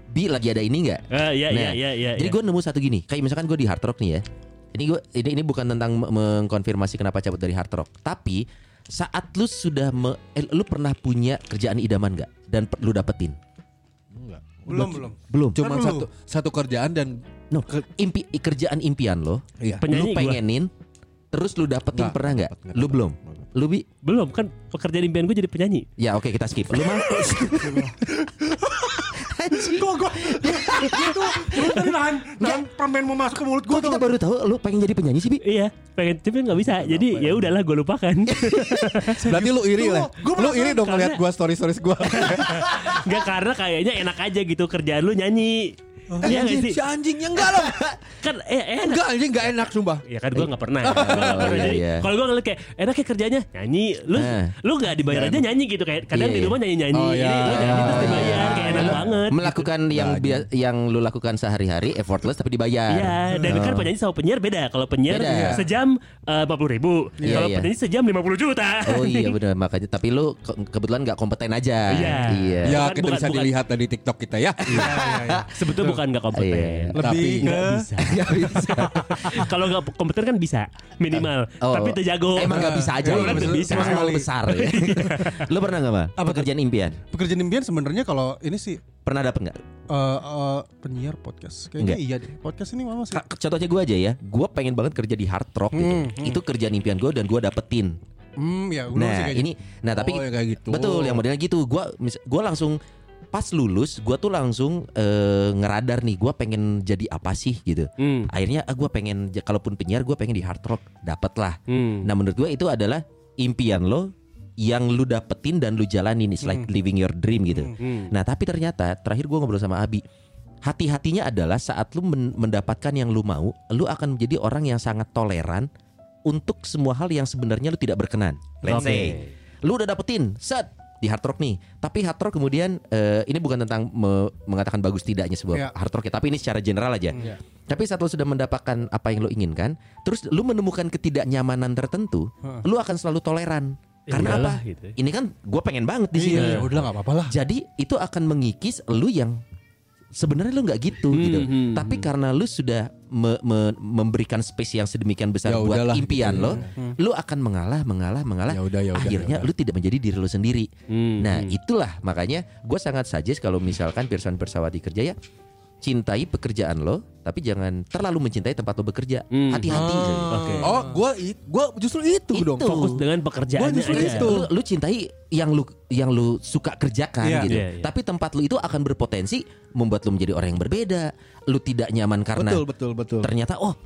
Speaker 1: Bi lagi ada ini nggak?
Speaker 4: Ah, iya
Speaker 1: Nah,
Speaker 4: iya iya iya.
Speaker 1: Jadi gue nemu satu gini, kayak misalkan gue di Hard Rock nih ya. Ini gue ini ini bukan tentang me- mengkonfirmasi kenapa cabut dari Hard Rock, tapi saat lu sudah me, eh, lu pernah punya kerjaan idaman nggak dan lu dapetin?
Speaker 2: Enggak.
Speaker 3: belum belum
Speaker 1: Belum.
Speaker 2: Cuma
Speaker 3: Kan lu.
Speaker 2: satu satu kerjaan dan
Speaker 1: No, impi, kerjaan impian lo,
Speaker 2: iya.
Speaker 4: Penyanyi
Speaker 1: lu
Speaker 4: gua.
Speaker 1: pengenin, terus lu dapetin
Speaker 2: Nggak,
Speaker 1: pernah nggak? Lu belum? Lu bi?
Speaker 4: Belum kan pekerjaan impian gue jadi penyanyi.
Speaker 1: Ya oke kita skip. Lu mau?
Speaker 3: Gue Itu Lu tadi nahan Nahan permen mau masuk ke mulut gue
Speaker 1: Kok kita baru tahu lu pengen jadi penyanyi sih bi?
Speaker 4: Iya, pengen tapi nggak bisa. Jadi ya udahlah gue lupakan.
Speaker 2: Berarti lu iri lah.
Speaker 3: Gua
Speaker 2: Lu iri dong ngeliat gua story-stories gua.
Speaker 4: Enggak karena kayaknya enak aja gitu kerjaan lu nyanyi. Iya nggak sih?
Speaker 2: si anjingnya enggak loh.
Speaker 4: Kan eh enak.
Speaker 2: Enggak anjing enggak enak sumpah.
Speaker 4: Ya kan gue gak pernah Gua nggak pernah.
Speaker 1: iya,
Speaker 4: Jadi
Speaker 1: iya.
Speaker 4: kalau gue ngeliat kayak Enak kayak kerjanya Nyanyi Lu
Speaker 1: Eh.
Speaker 4: lu gak dibayar aja nyanyi gitu kayak Kadang
Speaker 1: Iya,
Speaker 4: di
Speaker 1: iya.
Speaker 4: rumah nyanyi-nyanyi
Speaker 2: Oh, iya.
Speaker 4: Ini lu nyanyi terus dibayar Kayak enak banget
Speaker 1: Melakukan yang
Speaker 2: Gaji.
Speaker 1: bia- yang lu lakukan sehari-hari effortless tapi dibayar.
Speaker 4: Iya Dan kan penyanyi sama penyiar beda Kalau penyiar
Speaker 1: Beda.
Speaker 4: sejam eh, 40 ribu
Speaker 1: Iya,
Speaker 4: Kalau
Speaker 1: iya.
Speaker 4: penyanyi sejam 50 juta
Speaker 1: Oh iya benar makanya tapi lu ke- kebetulan nggak kompeten aja.
Speaker 4: Iya.
Speaker 1: Iya.
Speaker 2: Ya kita bisa dilihat dari TikTok kita ya.
Speaker 4: Sebetulnya bukan gak kompeten
Speaker 1: Iya.
Speaker 3: Lebih
Speaker 2: Tapi-
Speaker 3: ke
Speaker 4: Nggak bisa Kalau gak kompeten kan bisa Minimal
Speaker 1: Oh.
Speaker 4: Tapi terjago
Speaker 1: Emang nggak bisa aja.
Speaker 4: Orang
Speaker 1: ya, maksud-
Speaker 4: bisa
Speaker 1: Emang terlalu besar ya. lu pernah nggak mah?
Speaker 3: Apa?
Speaker 1: Pekerjaan impian.
Speaker 3: Pekerjaan impian sebenarnya kalau ini sih
Speaker 1: Pernah dapet nggak?
Speaker 3: Eh, eh, penyiar podcast kayaknya
Speaker 1: Enggak.
Speaker 3: iya deh podcast ini mama sih
Speaker 1: Contohnya gue aja ya, gue pengen banget kerja di hard rock gitu. Itu kerjaan impian gue dan gue dapetin.
Speaker 3: hmm ya
Speaker 1: Nah
Speaker 3: kayak
Speaker 1: ini, nah tapi
Speaker 2: Oh, ya kayak gitu.
Speaker 1: betul yang modelnya gitu. Gue gue langsung pas lulus, gue tuh langsung eh, ngeradar nih, gue pengen jadi apa sih gitu.
Speaker 4: Hmm.
Speaker 1: Akhirnya ah, gue pengen, kalaupun penyiar gue pengen di hard rock, dapet lah.
Speaker 4: Hmm.
Speaker 1: Nah menurut gue itu adalah impian lo yang lu dapetin dan lu jalanin it's like living your dream gitu.
Speaker 4: Hmm.
Speaker 1: Nah tapi ternyata terakhir gue ngobrol sama Abi Hati-hatinya adalah saat lu men- mendapatkan yang lu mau Lu akan menjadi orang yang sangat toleran Untuk semua hal yang sebenarnya lu tidak berkenan Let's
Speaker 4: Oke.
Speaker 1: say Lu udah dapetin set di hard rock nih Tapi hard rock kemudian eh, Ini bukan tentang me- mengatakan bagus tidaknya sebuah
Speaker 3: Iya.
Speaker 1: hard rock ya Tapi ini secara general aja
Speaker 3: Iya.
Speaker 1: Tapi saat lu sudah mendapatkan apa yang lu inginkan Terus lu menemukan ketidaknyamanan tertentu Lu akan selalu toleran
Speaker 4: Ya
Speaker 1: Karena
Speaker 4: iyalah,
Speaker 1: apa?
Speaker 4: gitu.
Speaker 1: Ini kan gue pengen banget di sini
Speaker 3: iya ya udah nggak apa-apa lah
Speaker 1: jadi itu akan mengikis lu yang sebenarnya lu nggak gitu
Speaker 4: Hmm,
Speaker 1: gitu.
Speaker 4: hmm,
Speaker 1: Tapi karena lu sudah me- me- memberikan space yang sedemikian besar
Speaker 2: Ya
Speaker 1: buat
Speaker 2: udahlah,
Speaker 1: impian
Speaker 2: gitu.
Speaker 1: lo, lu akan mengalah, mengalah, mengalah.
Speaker 2: Ya udah, ya udah,
Speaker 1: Akhirnya
Speaker 2: ya udah.
Speaker 1: lu tidak menjadi diri lu sendiri.
Speaker 4: Hmm,
Speaker 1: Nah,
Speaker 4: hmm.
Speaker 1: itulah makanya gue sangat suggest kalau misalkan Pirsawan Persawati kerja ya cintai pekerjaan lo, tapi jangan terlalu mencintai tempat lo bekerja.
Speaker 4: Hmm.
Speaker 1: Hati-hati.
Speaker 4: Oke.
Speaker 2: Oh, gua i- gua justru itu,
Speaker 1: Itu.
Speaker 2: dong.
Speaker 4: Fokus dengan
Speaker 2: Gua
Speaker 4: pekerjaannya
Speaker 2: justru
Speaker 4: aja.
Speaker 2: itu.
Speaker 1: lu, lu cintai yang lu yang lu suka kerjakan
Speaker 3: Iya.
Speaker 1: gitu.
Speaker 4: Iya, iya.
Speaker 1: Tapi tempat lu itu akan berpotensi membuat lu menjadi orang yang berbeda. Lu tidak nyaman karena
Speaker 2: Betul, betul, betul.
Speaker 1: ternyata oh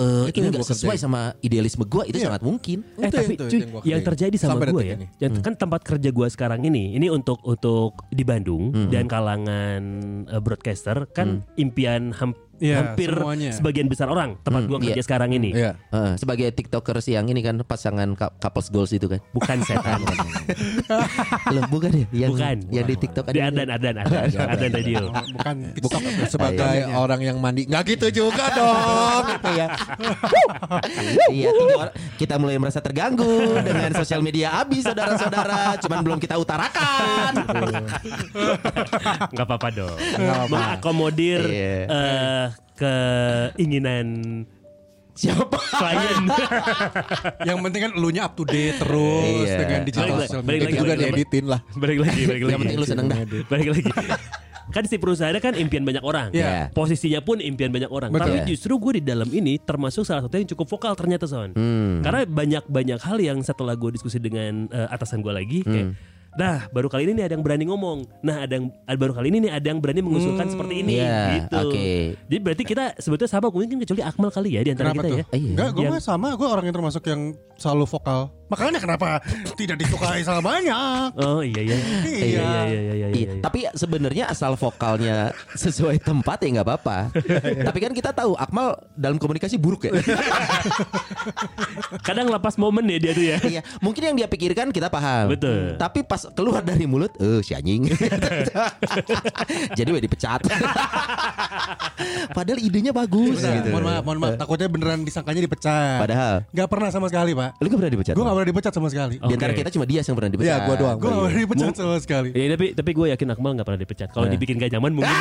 Speaker 1: eh,
Speaker 2: Itu
Speaker 1: ini
Speaker 2: yang
Speaker 1: nggak
Speaker 2: gua
Speaker 1: sesuai
Speaker 2: kerjain.
Speaker 1: sama idealisme gua itu
Speaker 2: Iya.
Speaker 1: sangat mungkin.
Speaker 4: Eh
Speaker 2: Itu
Speaker 4: tapi
Speaker 2: yang- itu
Speaker 4: cuy,
Speaker 2: yang
Speaker 4: yang terjadi sama gue ya,
Speaker 2: ini.
Speaker 4: yang kan tempat kerja gue sekarang ini, ini untuk untuk di Bandung dan kalangan eh, broadcaster kan impian ham-
Speaker 3: Iya,
Speaker 4: hampir
Speaker 3: semuanya.
Speaker 4: sebagian besar orang tempat gue kerja
Speaker 1: iya.
Speaker 4: sekarang ini.
Speaker 2: Iya.
Speaker 1: Heeh, sebagai tiktokers yang ini kan pasangan cou- couples goals itu kan.
Speaker 4: Bukan setan.
Speaker 1: Loh, bukan ya? Yang,
Speaker 4: Bukan.
Speaker 1: Yang di tiktok
Speaker 4: di Ardan, Ardan, Ardan, Ardan Radio.
Speaker 3: bukan
Speaker 2: Bukan sebagai orang yang mandi. Nggak gitu juga dong. gitu ya.
Speaker 1: Iya, kita mulai merasa terganggu dengan sosial media abis saudara-saudara, cuman belum kita utarakan.
Speaker 4: Nggak apa-apa dong.
Speaker 2: apa-apa.
Speaker 4: Mengakomodir
Speaker 1: Iya.
Speaker 4: Keinginan
Speaker 1: Siapa?
Speaker 4: klien.
Speaker 3: yang penting kan elunya up to date terus
Speaker 1: Iya.
Speaker 3: dengan digital
Speaker 4: Balik-
Speaker 3: social
Speaker 4: balik
Speaker 3: media.
Speaker 2: juga dieditin lah.
Speaker 4: balik lagi, balik lagi.
Speaker 1: Yang penting lu seneng dah.
Speaker 4: Balik lagi. kan si perusahaannya kan impian banyak orang.
Speaker 1: Iya.
Speaker 4: Posisinya pun impian banyak orang.
Speaker 3: Betul.
Speaker 4: Tapi justru gue di dalam ini termasuk salah satu yang cukup vokal ternyata Son.
Speaker 1: Hmm.
Speaker 4: Karena banyak-banyak hal yang setelah gue diskusi dengan eh, atasan gue lagi kayak
Speaker 1: Hmm.
Speaker 4: Nah baru kali ini nih ada yang berani ngomong Nah ada yang ah, baru kali ini nih ada yang berani mengusulkan seperti ini
Speaker 1: Iya,
Speaker 4: gitu
Speaker 1: oke.
Speaker 4: Jadi berarti kita sebetulnya sama mungkin kecuali Akmal kali ya di antara
Speaker 3: Kenapa
Speaker 4: kita
Speaker 3: tuh?
Speaker 4: ya
Speaker 1: Iya.
Speaker 3: Enggak, gue
Speaker 4: Yang-
Speaker 3: mah sama. Gue orang yang termasuk yang selalu vokal. Makanya kenapa tidak disukai sama banyak?
Speaker 4: Oh iya iya Iya iya iya iya iya,
Speaker 1: Iya,
Speaker 4: iya.
Speaker 1: Tapi sebenarnya asal vokalnya sesuai tempat ya nggak apa-apa. Tapi kan kita tahu Akmal dalam komunikasi buruk ya.
Speaker 4: Kadang lepas momen ya dia tuh ya
Speaker 1: Iya, mungkin yang dia pikirkan kita paham.
Speaker 4: Betul.
Speaker 1: Tapi pas keluar dari mulut, eh si anjing. Jadi udah dipecat. Padahal idenya bagus gitu.
Speaker 3: Mohon maaf, mohon maaf. Takutnya beneran disangkanya dipecat.
Speaker 1: Padahal
Speaker 3: Gak pernah sama sekali, Pak.
Speaker 1: lu gak pernah dipecat.
Speaker 3: Gue gak pernah dipecat sama sekali.
Speaker 1: Di antara kita cuma dia yang pernah dipecat.
Speaker 2: Iya, gua doang.
Speaker 3: Gue gak pernah dipecat sama sekali.
Speaker 4: Ya tapi tapi gue yakin Akmal nggak pernah dipecat. Kalau
Speaker 1: Eh.
Speaker 4: dibikin gak nyaman mungkin.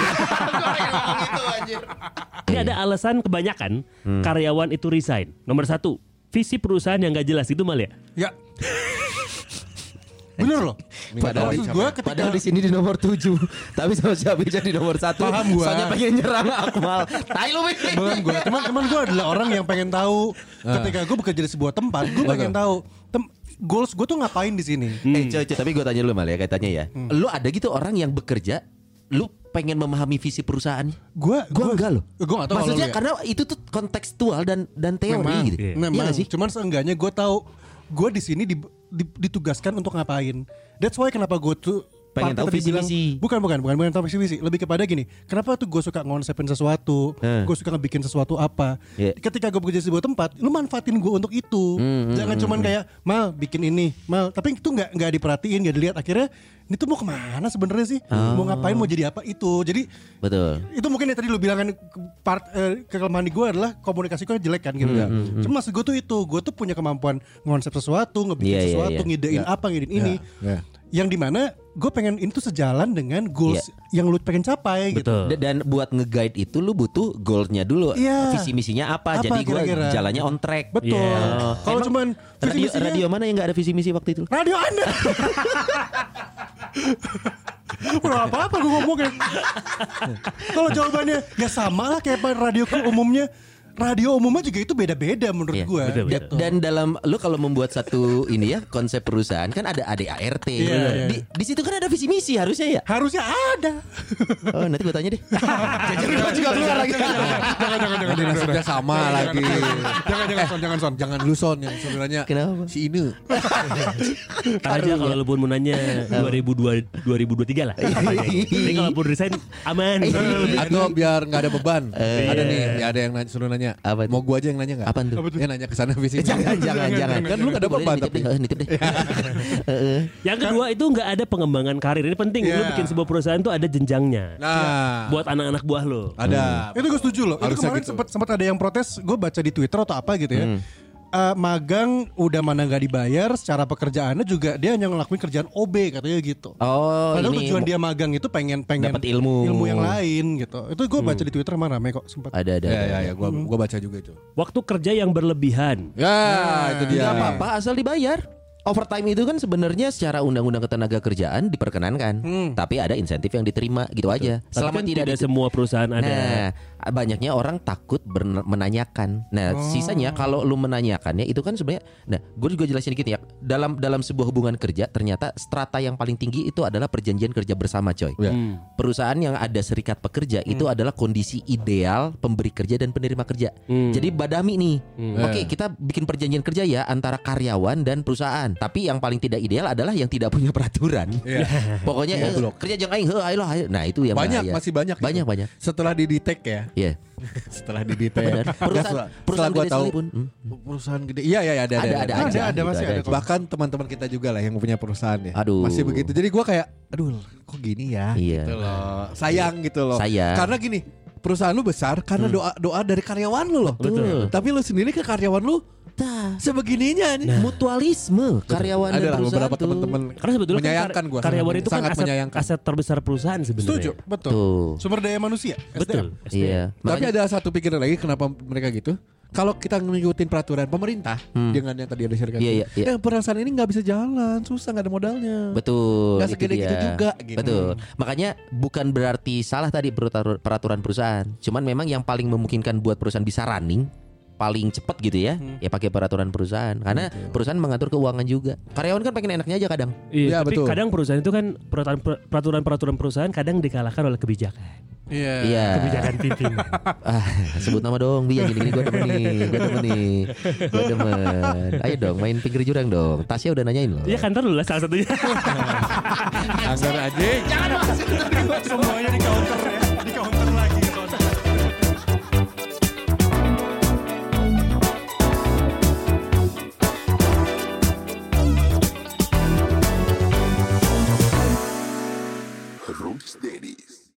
Speaker 4: Ini ada alasan kebanyakan
Speaker 1: Hmm.
Speaker 4: karyawan itu resign. Nomor satu, visi perusahaan yang gak jelas itu mal ya.
Speaker 3: Ya. Bener loh.
Speaker 1: Padahal,
Speaker 3: Maksud gue ketika
Speaker 1: padahal di sini di nomor 7 Tapi sama Syabi jadi nomor 1
Speaker 3: Paham gua.
Speaker 1: Soalnya pengen nyerang Akmal Tai lu.
Speaker 3: Bukan gue, cuman cuman gue adalah orang yang pengen tahu ketika gue bekerja di sebuah tempat, gue pengen tahu tem goals gue tuh ngapain di sini.
Speaker 1: Eh coy, coy, tapi gue tanya lu mal ya kaitannya ya Lu ada gitu orang yang bekerja Lu pengen memahami visi perusahaan
Speaker 3: Gue
Speaker 1: Gua enggak loh
Speaker 3: Gue gak tahu kalau
Speaker 1: Maksudnya
Speaker 3: ya.
Speaker 1: karena itu tuh kontekstual dan dan teori
Speaker 3: Memang,
Speaker 1: gitu
Speaker 4: Iya.
Speaker 1: Iya
Speaker 3: memang.
Speaker 1: nggak sih?
Speaker 3: Cuman seenggaknya gue tahu gue di sini di- di- ditugaskan untuk ngapain. That's why kenapa gue tuh
Speaker 1: Pengen tahu visi misi.
Speaker 3: Bukan bukan bukan bukan tahu visi misi. Lebih kepada gini. Kenapa tuh gue suka ngonsepin sesuatu?
Speaker 1: Eh.
Speaker 3: Gue suka ngebikin sesuatu apa?
Speaker 1: Iya.
Speaker 3: Ketika gue bekerja di sebuah tempat, lu manfaatin gue untuk itu.
Speaker 1: Hmm,
Speaker 3: Jangan cuman kayak mal bikin ini, mal. Tapi itu nggak nggak diperhatiin, nggak dilihat. Akhirnya ini tuh mau ke mana sebenarnya sih? Mau ngapain? Mau jadi apa itu? Jadi
Speaker 1: Betul
Speaker 3: itu mungkin yang tadi lu bilang kan part eh, kekelemahan di gue adalah komunikasi gue jelek kan gitu ya. Cuma maksud gue tuh itu, gue tuh punya kemampuan ngonsep sesuatu, ngebikin
Speaker 1: Iya, iya,
Speaker 3: sesuatu,
Speaker 1: iya.
Speaker 3: ngidein apa, ngidein ini.
Speaker 2: Iya.
Speaker 3: Yang di mana gue pengen ini tuh sejalan dengan goals yang lu pengen capai gitu.
Speaker 4: Betul.
Speaker 1: Da- Dan buat nge-guide itu lu butuh goalnya dulu
Speaker 3: Iya.
Speaker 1: Visi misinya apa,
Speaker 3: Apa
Speaker 1: Jadi gue jalannya on track
Speaker 3: Betul.
Speaker 4: Iya.
Speaker 3: Kalau cuman visi
Speaker 1: radio,
Speaker 3: misinya
Speaker 1: radio mana yang gak ada visi misi waktu itu?
Speaker 3: radio Anda. Udah apa-apa gue ngomongnya. Kalau jawabannya ya sama lah kayak radio umumnya. Radio umumnya juga itu beda-beda menurut
Speaker 1: Iya,
Speaker 3: gue.
Speaker 4: betul,
Speaker 1: Da- Dan dalam lu kalau membuat satu ini ya konsep perusahaan kan ada ADART.
Speaker 3: Iya, iya.
Speaker 1: Di, di situ kan ada visi misi harusnya ya.
Speaker 3: Harusnya ada.
Speaker 1: Oh nanti gue tanya deh.
Speaker 3: Gue juga keluar lagi. Jangan jangan
Speaker 2: nasibnya sama lagi.
Speaker 3: Jangan jangan son jangan son.
Speaker 2: Jangan lu son yang sebenarnya
Speaker 1: Kenapa?
Speaker 2: si Ine.
Speaker 4: Tar aja kalau lu pun mau nanya 2002 2023 lah. Tapi kalau pun resign aman.
Speaker 2: Atau biar nggak ada beban. Ada nih, ya ada yang nanya, suruh nanya.
Speaker 1: Apa itu?
Speaker 2: Mau gua aja yang nanya nggak?
Speaker 1: Apaan tuh?
Speaker 2: Ya nanya ke sana visi.
Speaker 1: jangan jangan jangan.
Speaker 2: Kan lu nggak ada beban
Speaker 1: nitip
Speaker 2: tapi.
Speaker 1: deh, eh, nitip deh. Heeh.
Speaker 4: Yang kedua itu nggak ada pengembangan karir. Ini penting. Lu
Speaker 3: Iya.
Speaker 4: bikin sebuah perusahaan tuh ada jenjangnya.
Speaker 2: Nah,
Speaker 4: Buat anak-anak buah lo.
Speaker 2: ada.
Speaker 3: Itu gue setuju loh. Itu kemarin
Speaker 2: gitu.
Speaker 3: sempat sempat ada yang protes. Gue baca di Twitter atau apa gitu ya. Eh, magang udah mana nggak dibayar secara pekerjaannya juga dia hanya ngelakuin kerjaan OB katanya gitu.
Speaker 1: Oh
Speaker 3: Padahal
Speaker 1: ini
Speaker 3: tujuan dia magang itu pengen pengen
Speaker 1: Dapat ilmu.
Speaker 3: ilmu yang lain gitu. Itu gue baca di Twitter mana rame kok sempat.
Speaker 1: ada ada.
Speaker 2: Ya
Speaker 1: ada.
Speaker 2: ya ya, gua gua baca juga itu.
Speaker 4: Waktu kerja yang berlebihan.
Speaker 2: Ya, itu dia.
Speaker 1: Tidak apa-apa asal dibayar. Overtime itu kan sebenarnya secara undang-undang ketenaga kerjaan diperkenankan, tapi ada insentif yang diterima gitu aja.
Speaker 4: Tapi
Speaker 1: Selama
Speaker 4: kan
Speaker 1: tidak
Speaker 4: tidak
Speaker 1: ditu-
Speaker 4: semua perusahaan ada.
Speaker 1: Nah, banyaknya orang takut menanyakan. Nah, sisanya kalau lu menanyakannya itu kan sebenarnya nah, gue juga jelasin dikit ya. Dalam dalam sebuah hubungan kerja ternyata strata yang paling tinggi itu adalah perjanjian kerja bersama, coy.
Speaker 2: Ya.
Speaker 4: Hmm.
Speaker 1: Perusahaan yang ada serikat pekerja itu adalah kondisi ideal pemberi kerja dan penerima kerja.
Speaker 4: Hmm.
Speaker 1: Jadi badami nih.
Speaker 2: Hmm.
Speaker 1: Oke, kita bikin perjanjian kerja ya antara karyawan dan perusahaan. Tapi yang paling tidak ideal adalah yang tidak punya peraturan.
Speaker 2: Iya.
Speaker 1: Pokoknya eh, kerja jangan aing heuh. Nah, itu yang
Speaker 2: Banyak,
Speaker 1: bahaya.
Speaker 2: masih banyak.
Speaker 1: Banyak banyak.
Speaker 2: Setelah didetek ya.
Speaker 1: Iya.
Speaker 2: Setelah didetek.
Speaker 1: Benar. Perusahaan
Speaker 2: Setelah-
Speaker 1: perusahaan
Speaker 2: setelah gua tahu
Speaker 1: sekalipun. Hmm.
Speaker 2: perusahaan gede. Iya iya iya, ada
Speaker 1: Ada ada
Speaker 3: Ada,
Speaker 1: aja.
Speaker 3: ada,
Speaker 1: gitu,
Speaker 3: masih ada.
Speaker 1: aja.
Speaker 2: Bahkan teman-teman kita juga lah yang punya perusahaan ya.
Speaker 1: Aduh.
Speaker 2: Masih begitu. Jadi gua kayak aduh kok gini ya
Speaker 1: Iya.
Speaker 2: gitu loh. Sayang gitu loh.
Speaker 1: Sayang.
Speaker 2: Karena gini, perusahaan lu besar karena doa doa dari karyawan lu loh.
Speaker 4: Betul.
Speaker 2: Tapi lu sendiri ke karyawan lu
Speaker 1: Tah.
Speaker 2: sebegininya nih.
Speaker 1: Mutualisme karyawan
Speaker 2: ada
Speaker 1: dan
Speaker 2: lah
Speaker 1: perusahaan
Speaker 2: beberapa teman-teman
Speaker 4: Karena sebetulnya
Speaker 2: menyayangkan
Speaker 4: kan
Speaker 2: gua
Speaker 4: kar- karyawan
Speaker 2: sangat-
Speaker 4: itu kan
Speaker 2: sangat
Speaker 4: aset,
Speaker 2: menyayangkan.
Speaker 4: aset terbesar perusahaan sebenarnya.
Speaker 3: Setuju, betul.
Speaker 1: Tuh.
Speaker 3: Sumber daya manusia.
Speaker 4: Betul.
Speaker 3: SDM.
Speaker 1: Iya.
Speaker 2: Tapi
Speaker 1: Makanya
Speaker 2: ada satu pikiran lagi kenapa mereka gitu. Kalau kita ngikutin peraturan pemerintah dengan yang tadi ada syarikat,
Speaker 1: Iya, iya, iya.
Speaker 2: eh, perusahaan ini nggak bisa jalan, susah nggak ada modalnya.
Speaker 1: Betul,
Speaker 2: Nggak
Speaker 1: itu
Speaker 2: segede
Speaker 1: dia.
Speaker 2: gitu juga, gitu.
Speaker 1: Betul. Makanya bukan berarti salah tadi peraturan peraturan perusahaan. Cuman memang yang paling memungkinkan buat perusahaan bisa running paling cepat gitu ya,
Speaker 2: Hmm.
Speaker 1: ya pakai peraturan perusahaan. Karena perusahaan mengatur keuangan juga. Karyawan kan pengen enaknya aja kadang.
Speaker 2: Iya,
Speaker 4: Iya, tapi
Speaker 2: betul.
Speaker 4: kadang perusahaan itu kan peraturan- peraturan-peraturan perusahaan kadang dikalahkan oleh kebijakan.
Speaker 3: Iya.
Speaker 1: Iya.
Speaker 4: Kebijakan pimpin.
Speaker 1: Ah, sebut nama dong, Bi yang gini-gini gue demen nih, gue demen nih, gue demen. Ayo dong, main pinggir jurang dong. Tasya udah nanyain loh.
Speaker 4: Iya kantor lu lah salah satunya.
Speaker 2: Anggar aja.
Speaker 3: Semuanya di counter ya.